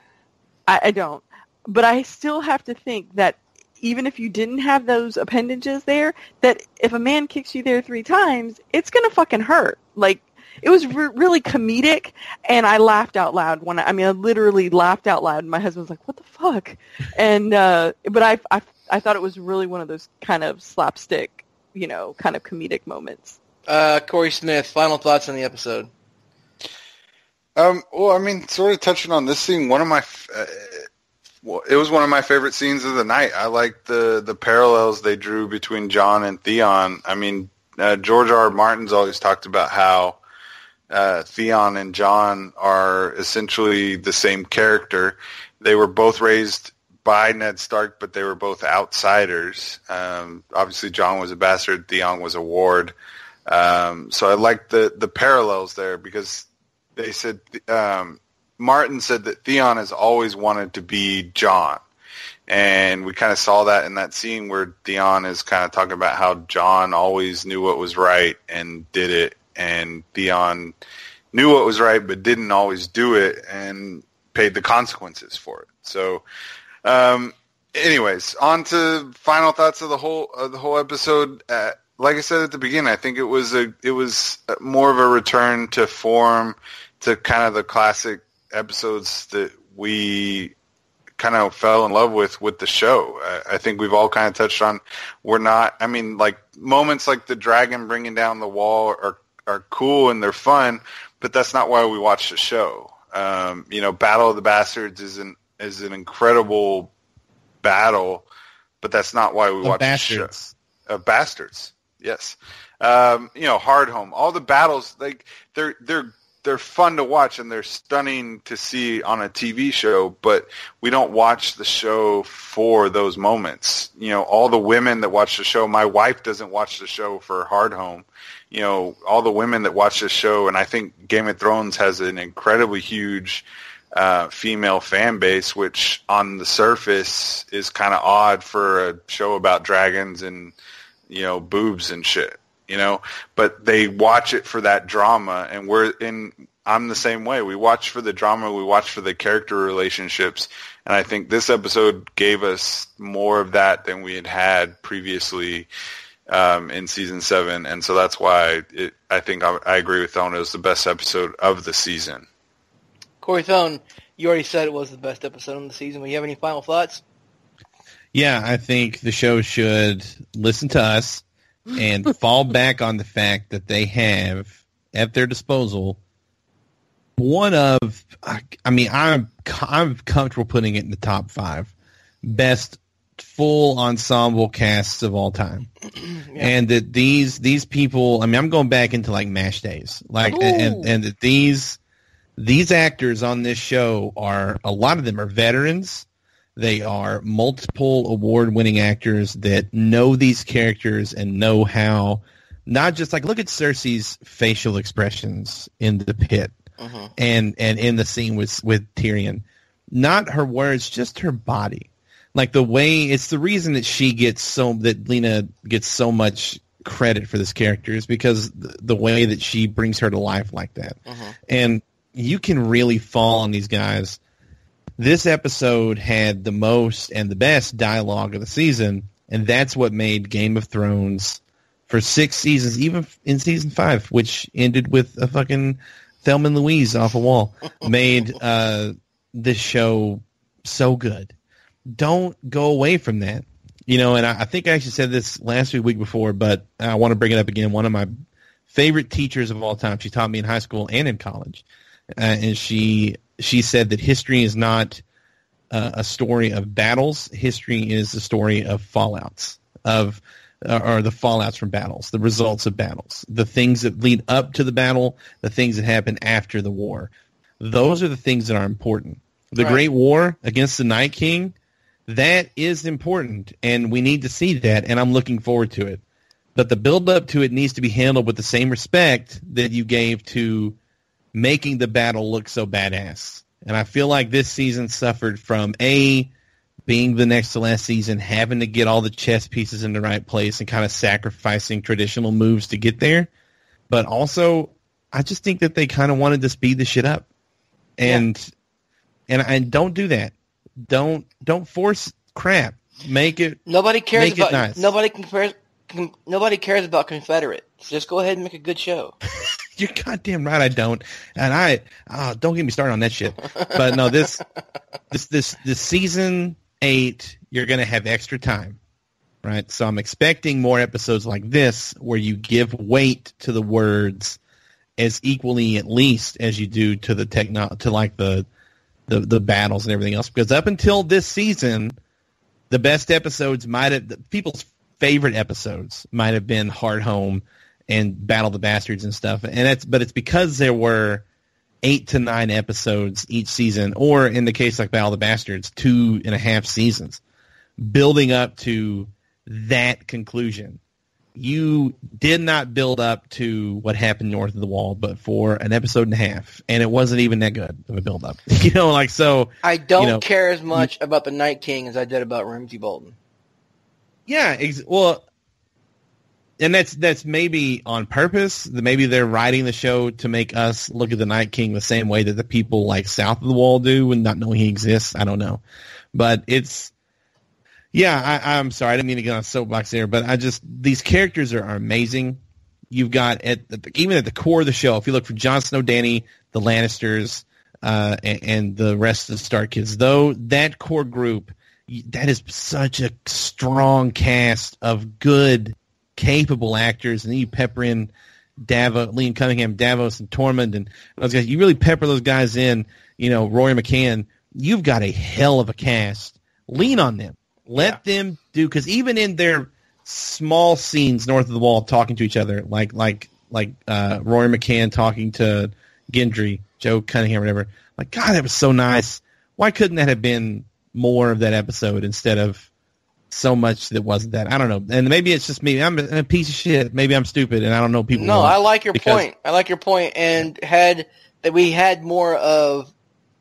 I, I don't, but I still have to think that even if you didn't have those appendages there, that if a man kicks you there three times, it's gonna fucking hurt. Like it was re- really comedic, and I laughed out loud when I, I mean I literally laughed out loud. And my husband was like, "What the fuck?" And uh, but I I I thought it was really one of those kind of slapstick, you know, kind of comedic moments. Uh, Corey Smith, final thoughts on the episode. Um, well, I mean, sort of touching on this scene, one of my, uh, well, it was one of my favorite scenes of the night. I liked the the parallels they drew between Jon and Theon. I mean, uh, George R. R. Martin's always talked about how uh, Theon and Jon are essentially the same character. They were both raised by Ned Stark, but they were both outsiders. Um, obviously, Jon was a bastard, Theon was a ward. Um, so I like the the parallels there because they said um, Martin said that Theon has always wanted to be Jon, and we kind of saw that in that scene where Theon is kind of talking about how Jon always knew what was right and did it, and Theon knew what was right but didn't always do it and paid the consequences for it. So um, anyways, on to final thoughts of the whole of the whole episode. Uh, like I said at the beginning, I think it was a it was more of a return to form, to kind of the classic episodes that we kind of fell in love with with the show. I, I think we've all kind of touched on. We're not. I mean, like moments like the dragon bringing down the wall are are cool and they're fun, but that's not why we watch the show. Um, you know, Battle of the Bastards is an is an incredible battle, but that's not why we watch bastards. the show. Bastards, yes. Um, you know, Hard Home, all the battles, like they're they're they're fun to watch and they're stunning to see on a TV show, but we don't watch the show for those moments. You know, all the women that watch the show, my wife doesn't watch the show for Hard Home. You know, all the women that watch the show, and I think Game of Thrones has an incredibly huge uh, female fan base, which on the surface is kind of odd for a show about dragons and, you know, boobs and shit you know, but they watch it for that drama and we're in I'm the same way. We watch for the drama, we watch for the character relationships, and I think this episode gave us more of that than we had had previously um, in season seven, and so that's why it, I think I, I, agree with Thone. It was the best episode of the season. Corey Thone, you already said it was the best episode of the season. Do you have any final thoughts? Yeah, I think the show should listen to us and *laughs* fall back on the fact that they have at their disposal one of I mean I'm I'm comfortable putting it in the top 5 best full ensemble casts of all time. *clears throat* yeah. And that these these people I mean I'm going back into like MASH days. Like and and that these these actors on this show are a lot of them are veterans they are multiple award-winning actors that know these characters and know how not just like look at Cersei's facial expressions in the pit uh-huh. and and in the scene with with Tyrion. Not her words, just her body. Like the way it's the reason that she gets so that Lena gets so much credit for this character is because the, the way that she brings her to life like that. Uh-huh. And you can really fall on these guys this episode had the most and the best dialogue of the season, and that's what made Game of Thrones for six seasons, even in season five, which ended with a fucking Thelma and Louise off a wall, *laughs* made uh, this show so good. Don't go away from that. You know, and I, I think I actually said this last week, week before, but I want to bring it up again. One of my favorite teachers of all time. She taught me in high school and in college, uh, and she she said that history is not uh, a story of battles. History is the story of fallouts of uh, or the fallouts from battles, the results of battles, the things that lead up to the battle, the things that happen after the war. Those are the things that are important. The right. Great War against the Night King, that is important, and we need to see that, and I'm looking forward to it. But the build up to it needs to be handled with the same respect that you gave to making the battle look so badass. And I feel like this season suffered from a being the next to last season, having to get all the chess pieces in the right place and kind of sacrificing traditional moves to get there. But also, I just think that they kind of wanted to speed the shit up, and yeah. and and don't do that. Don't don't force crap. Make it. Nobody cares about. Nice. Nobody compares. Nobody cares about Confederate. Just go ahead and make a good show. *laughs* You're goddamn right I don't. And I oh, don't get me started on that shit. But no, this this this this season eight, you're gonna have extra time. Right? So I'm expecting more episodes like this where you give weight to the words as equally at least as you do to the techno to like the the the battles and everything else. Because up until this season, the best episodes might have people's favorite episodes might have been Hardhome and Battle the Bastards and stuff. And it's but it's because there were eight to nine episodes each season, or in the case like Battle the Bastards, two and a half seasons, building up to that conclusion. You did not build up to what happened north of the wall, but for an episode and a half, and it wasn't even that good of a build up. *laughs* you know, like so. I don't you know, care as much you, about the Night King as I did about Ramsay Bolton. Yeah, ex- well, and that's that's maybe on purpose. Maybe they're writing the show to make us look at the Night King the same way that the people like south of the wall do, and not knowing he exists. I don't know, but it's yeah. I, am sorry, I didn't mean to get on soapbox there, but I just these characters are, are amazing. You've got at the, even at the core of the show, if you look for Jon Snow, Dany, the Lannisters, uh, and, and the rest of the Stark kids, though that core group, that is such a strong cast of good capable actors, and then you pepper in Davos, Liam Cunningham, Davos, and Tormund, and those guys. You really pepper those guys in. You know, Rory McCann. You've got a hell of a cast. Lean on them. Let yeah. them do because even in their small scenes north of the wall, talking to each other, like like like uh, Rory McCann talking to Gendry, Joe Cunningham, whatever. Like God, that was so nice. Why couldn't that have been more of that episode instead of so much that wasn't that. I don't know. And maybe it's just me. I'm a piece of shit. Maybe I'm stupid and I don't know people. No, I like your point. I like your point. And had that we had more of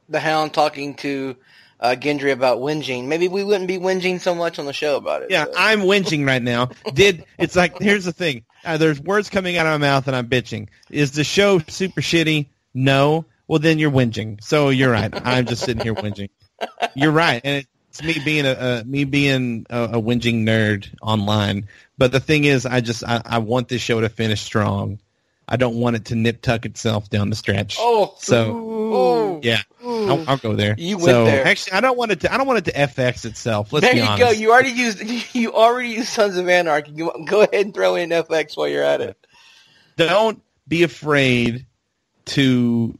the Hound talking to uh, Gendry about whinging, maybe we wouldn't be whinging so much on the show about it. Yeah, so. I'm whinging right now. *laughs* Did it's like here's the thing. Uh, there's words coming out of my mouth and I'm bitching. Is the show super shitty? No. Well, then you're whinging. So you're right. I'm just sitting here whinging. You're right, and it, it's me being a, a me being a, a, whinging nerd online. But the thing is, I just I, I, want this show to finish strong. I don't want it to nip tuck itself down the stretch. Oh, so ooh, yeah, I'll, I'll, go there. You went so, there. Actually, I don't want it to. I don't want it to FX itself. Let's there you honest. go. You already used. *laughs* You already used Sons of Anarchy. Go ahead and throw in FX while you're at it. Don't be afraid to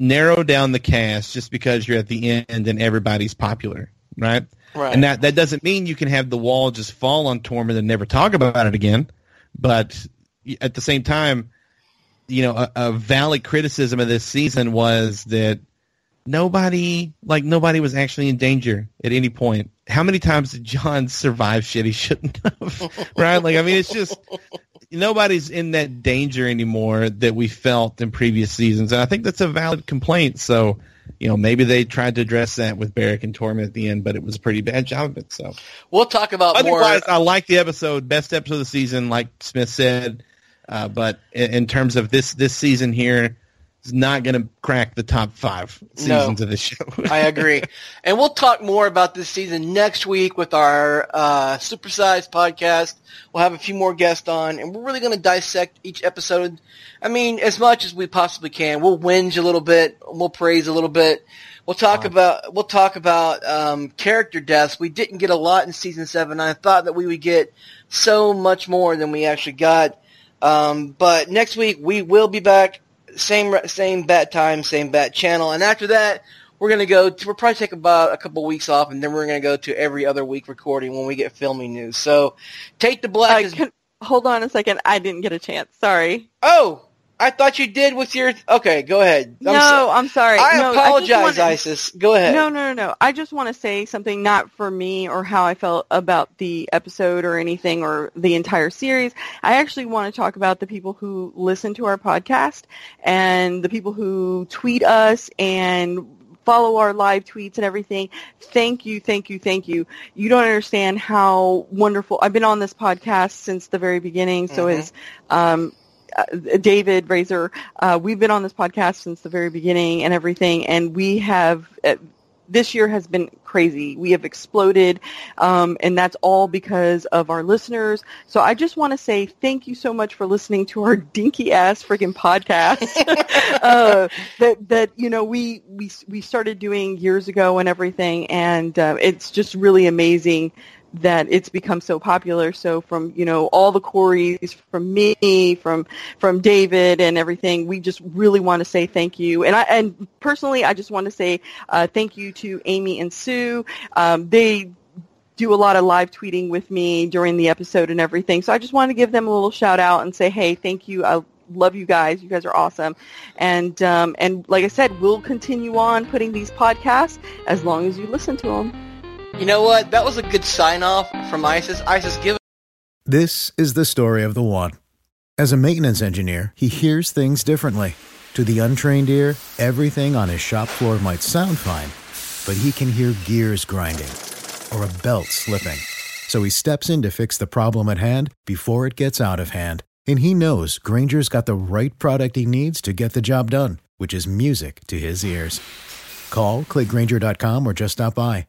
narrow down the cast just because you're at the end and everybody's popular right? Right. And that that doesn't mean you can have the wall just fall on Tormund and never talk about it again. But at the same time, you know, a, a valid criticism of this season was that nobody like nobody was actually in danger at any point. How many times did Jon *laughs* survive shit he shouldn't have? *laughs* right? Like I mean it's just nobody's in that danger anymore that we felt in previous seasons. And I think that's a valid complaint. So you know, maybe they tried to address that with Beric and Tormund at the end, but it was a pretty bad job of it. So we'll talk about Otherwise, more. I like the episode, best episode of the season, like Smith said. Uh, but in, in, terms of this this season here, not going to crack the top five seasons no, of the show. *laughs* I agree, and we'll talk more about this season next week with our uh, supersized podcast. We'll have a few more guests on, and we're really going to dissect each episode I mean, as much as we possibly can. We'll whinge a little bit. We'll praise a little bit. We'll talk wow. about we'll talk about um, character deaths. We didn't get a lot in season seven. I thought that we would get so much more than we actually got. Um, but next week we will be back. Same same bat time, same bat channel, and after that we're gonna go. To, we'll probably take about a couple weeks off, and then we're gonna go to every other week recording when we get filming news. So, take the black. Can, hold on a second. I didn't get a chance. Sorry. Oh, I thought you did with your. Okay, go ahead. I'm no, so, I'm sorry. I no, apologize, I wanna, Isis. Go ahead. No, no, no, no. I just want to say something not for me or how I felt about the episode or anything or the entire series. I actually want to talk about the people who listen to our podcast and the people who tweet us and follow our live tweets and everything. Thank you, thank you, thank you. You don't understand how wonderful. I've been on this podcast since the very beginning, so mm-hmm. is um, David Razor, uh, we've been on this podcast since the very beginning and everything, and we have. Uh, this year has been crazy. We have exploded, um, and that's all because of our listeners. So I just want to say thank you so much for listening to our *laughs* dinky ass freaking podcast *laughs* uh, that that you know we we we started doing years ago and everything, and uh, it's just really amazing that it's become so popular. So from, you know, all the Corys, from me, from, from David and everything, we just really want to say thank you. And I, and personally, I just want to say, uh, thank you to Amy and Sue. Um, they, do a lot of live tweeting with me during the episode and everything. So I just want to give them a little shout out and say, hey, thank you. I love you guys. You guys are awesome. And um, and like I said, we'll continue on putting these podcasts as long as you listen to them. You know what? That was a good sign off from Isis. Isis, give. This is the story of the one. As a maintenance engineer, he hears things differently. To the untrained ear, everything on his shop floor might sound fine, but he can hear gears grinding or a belt slipping. So he steps in to fix the problem at hand before it gets out of hand. And he knows Grainger's got the right product he needs to get the job done, which is music to his ears. Call, clickgrainger.com, or just stop by.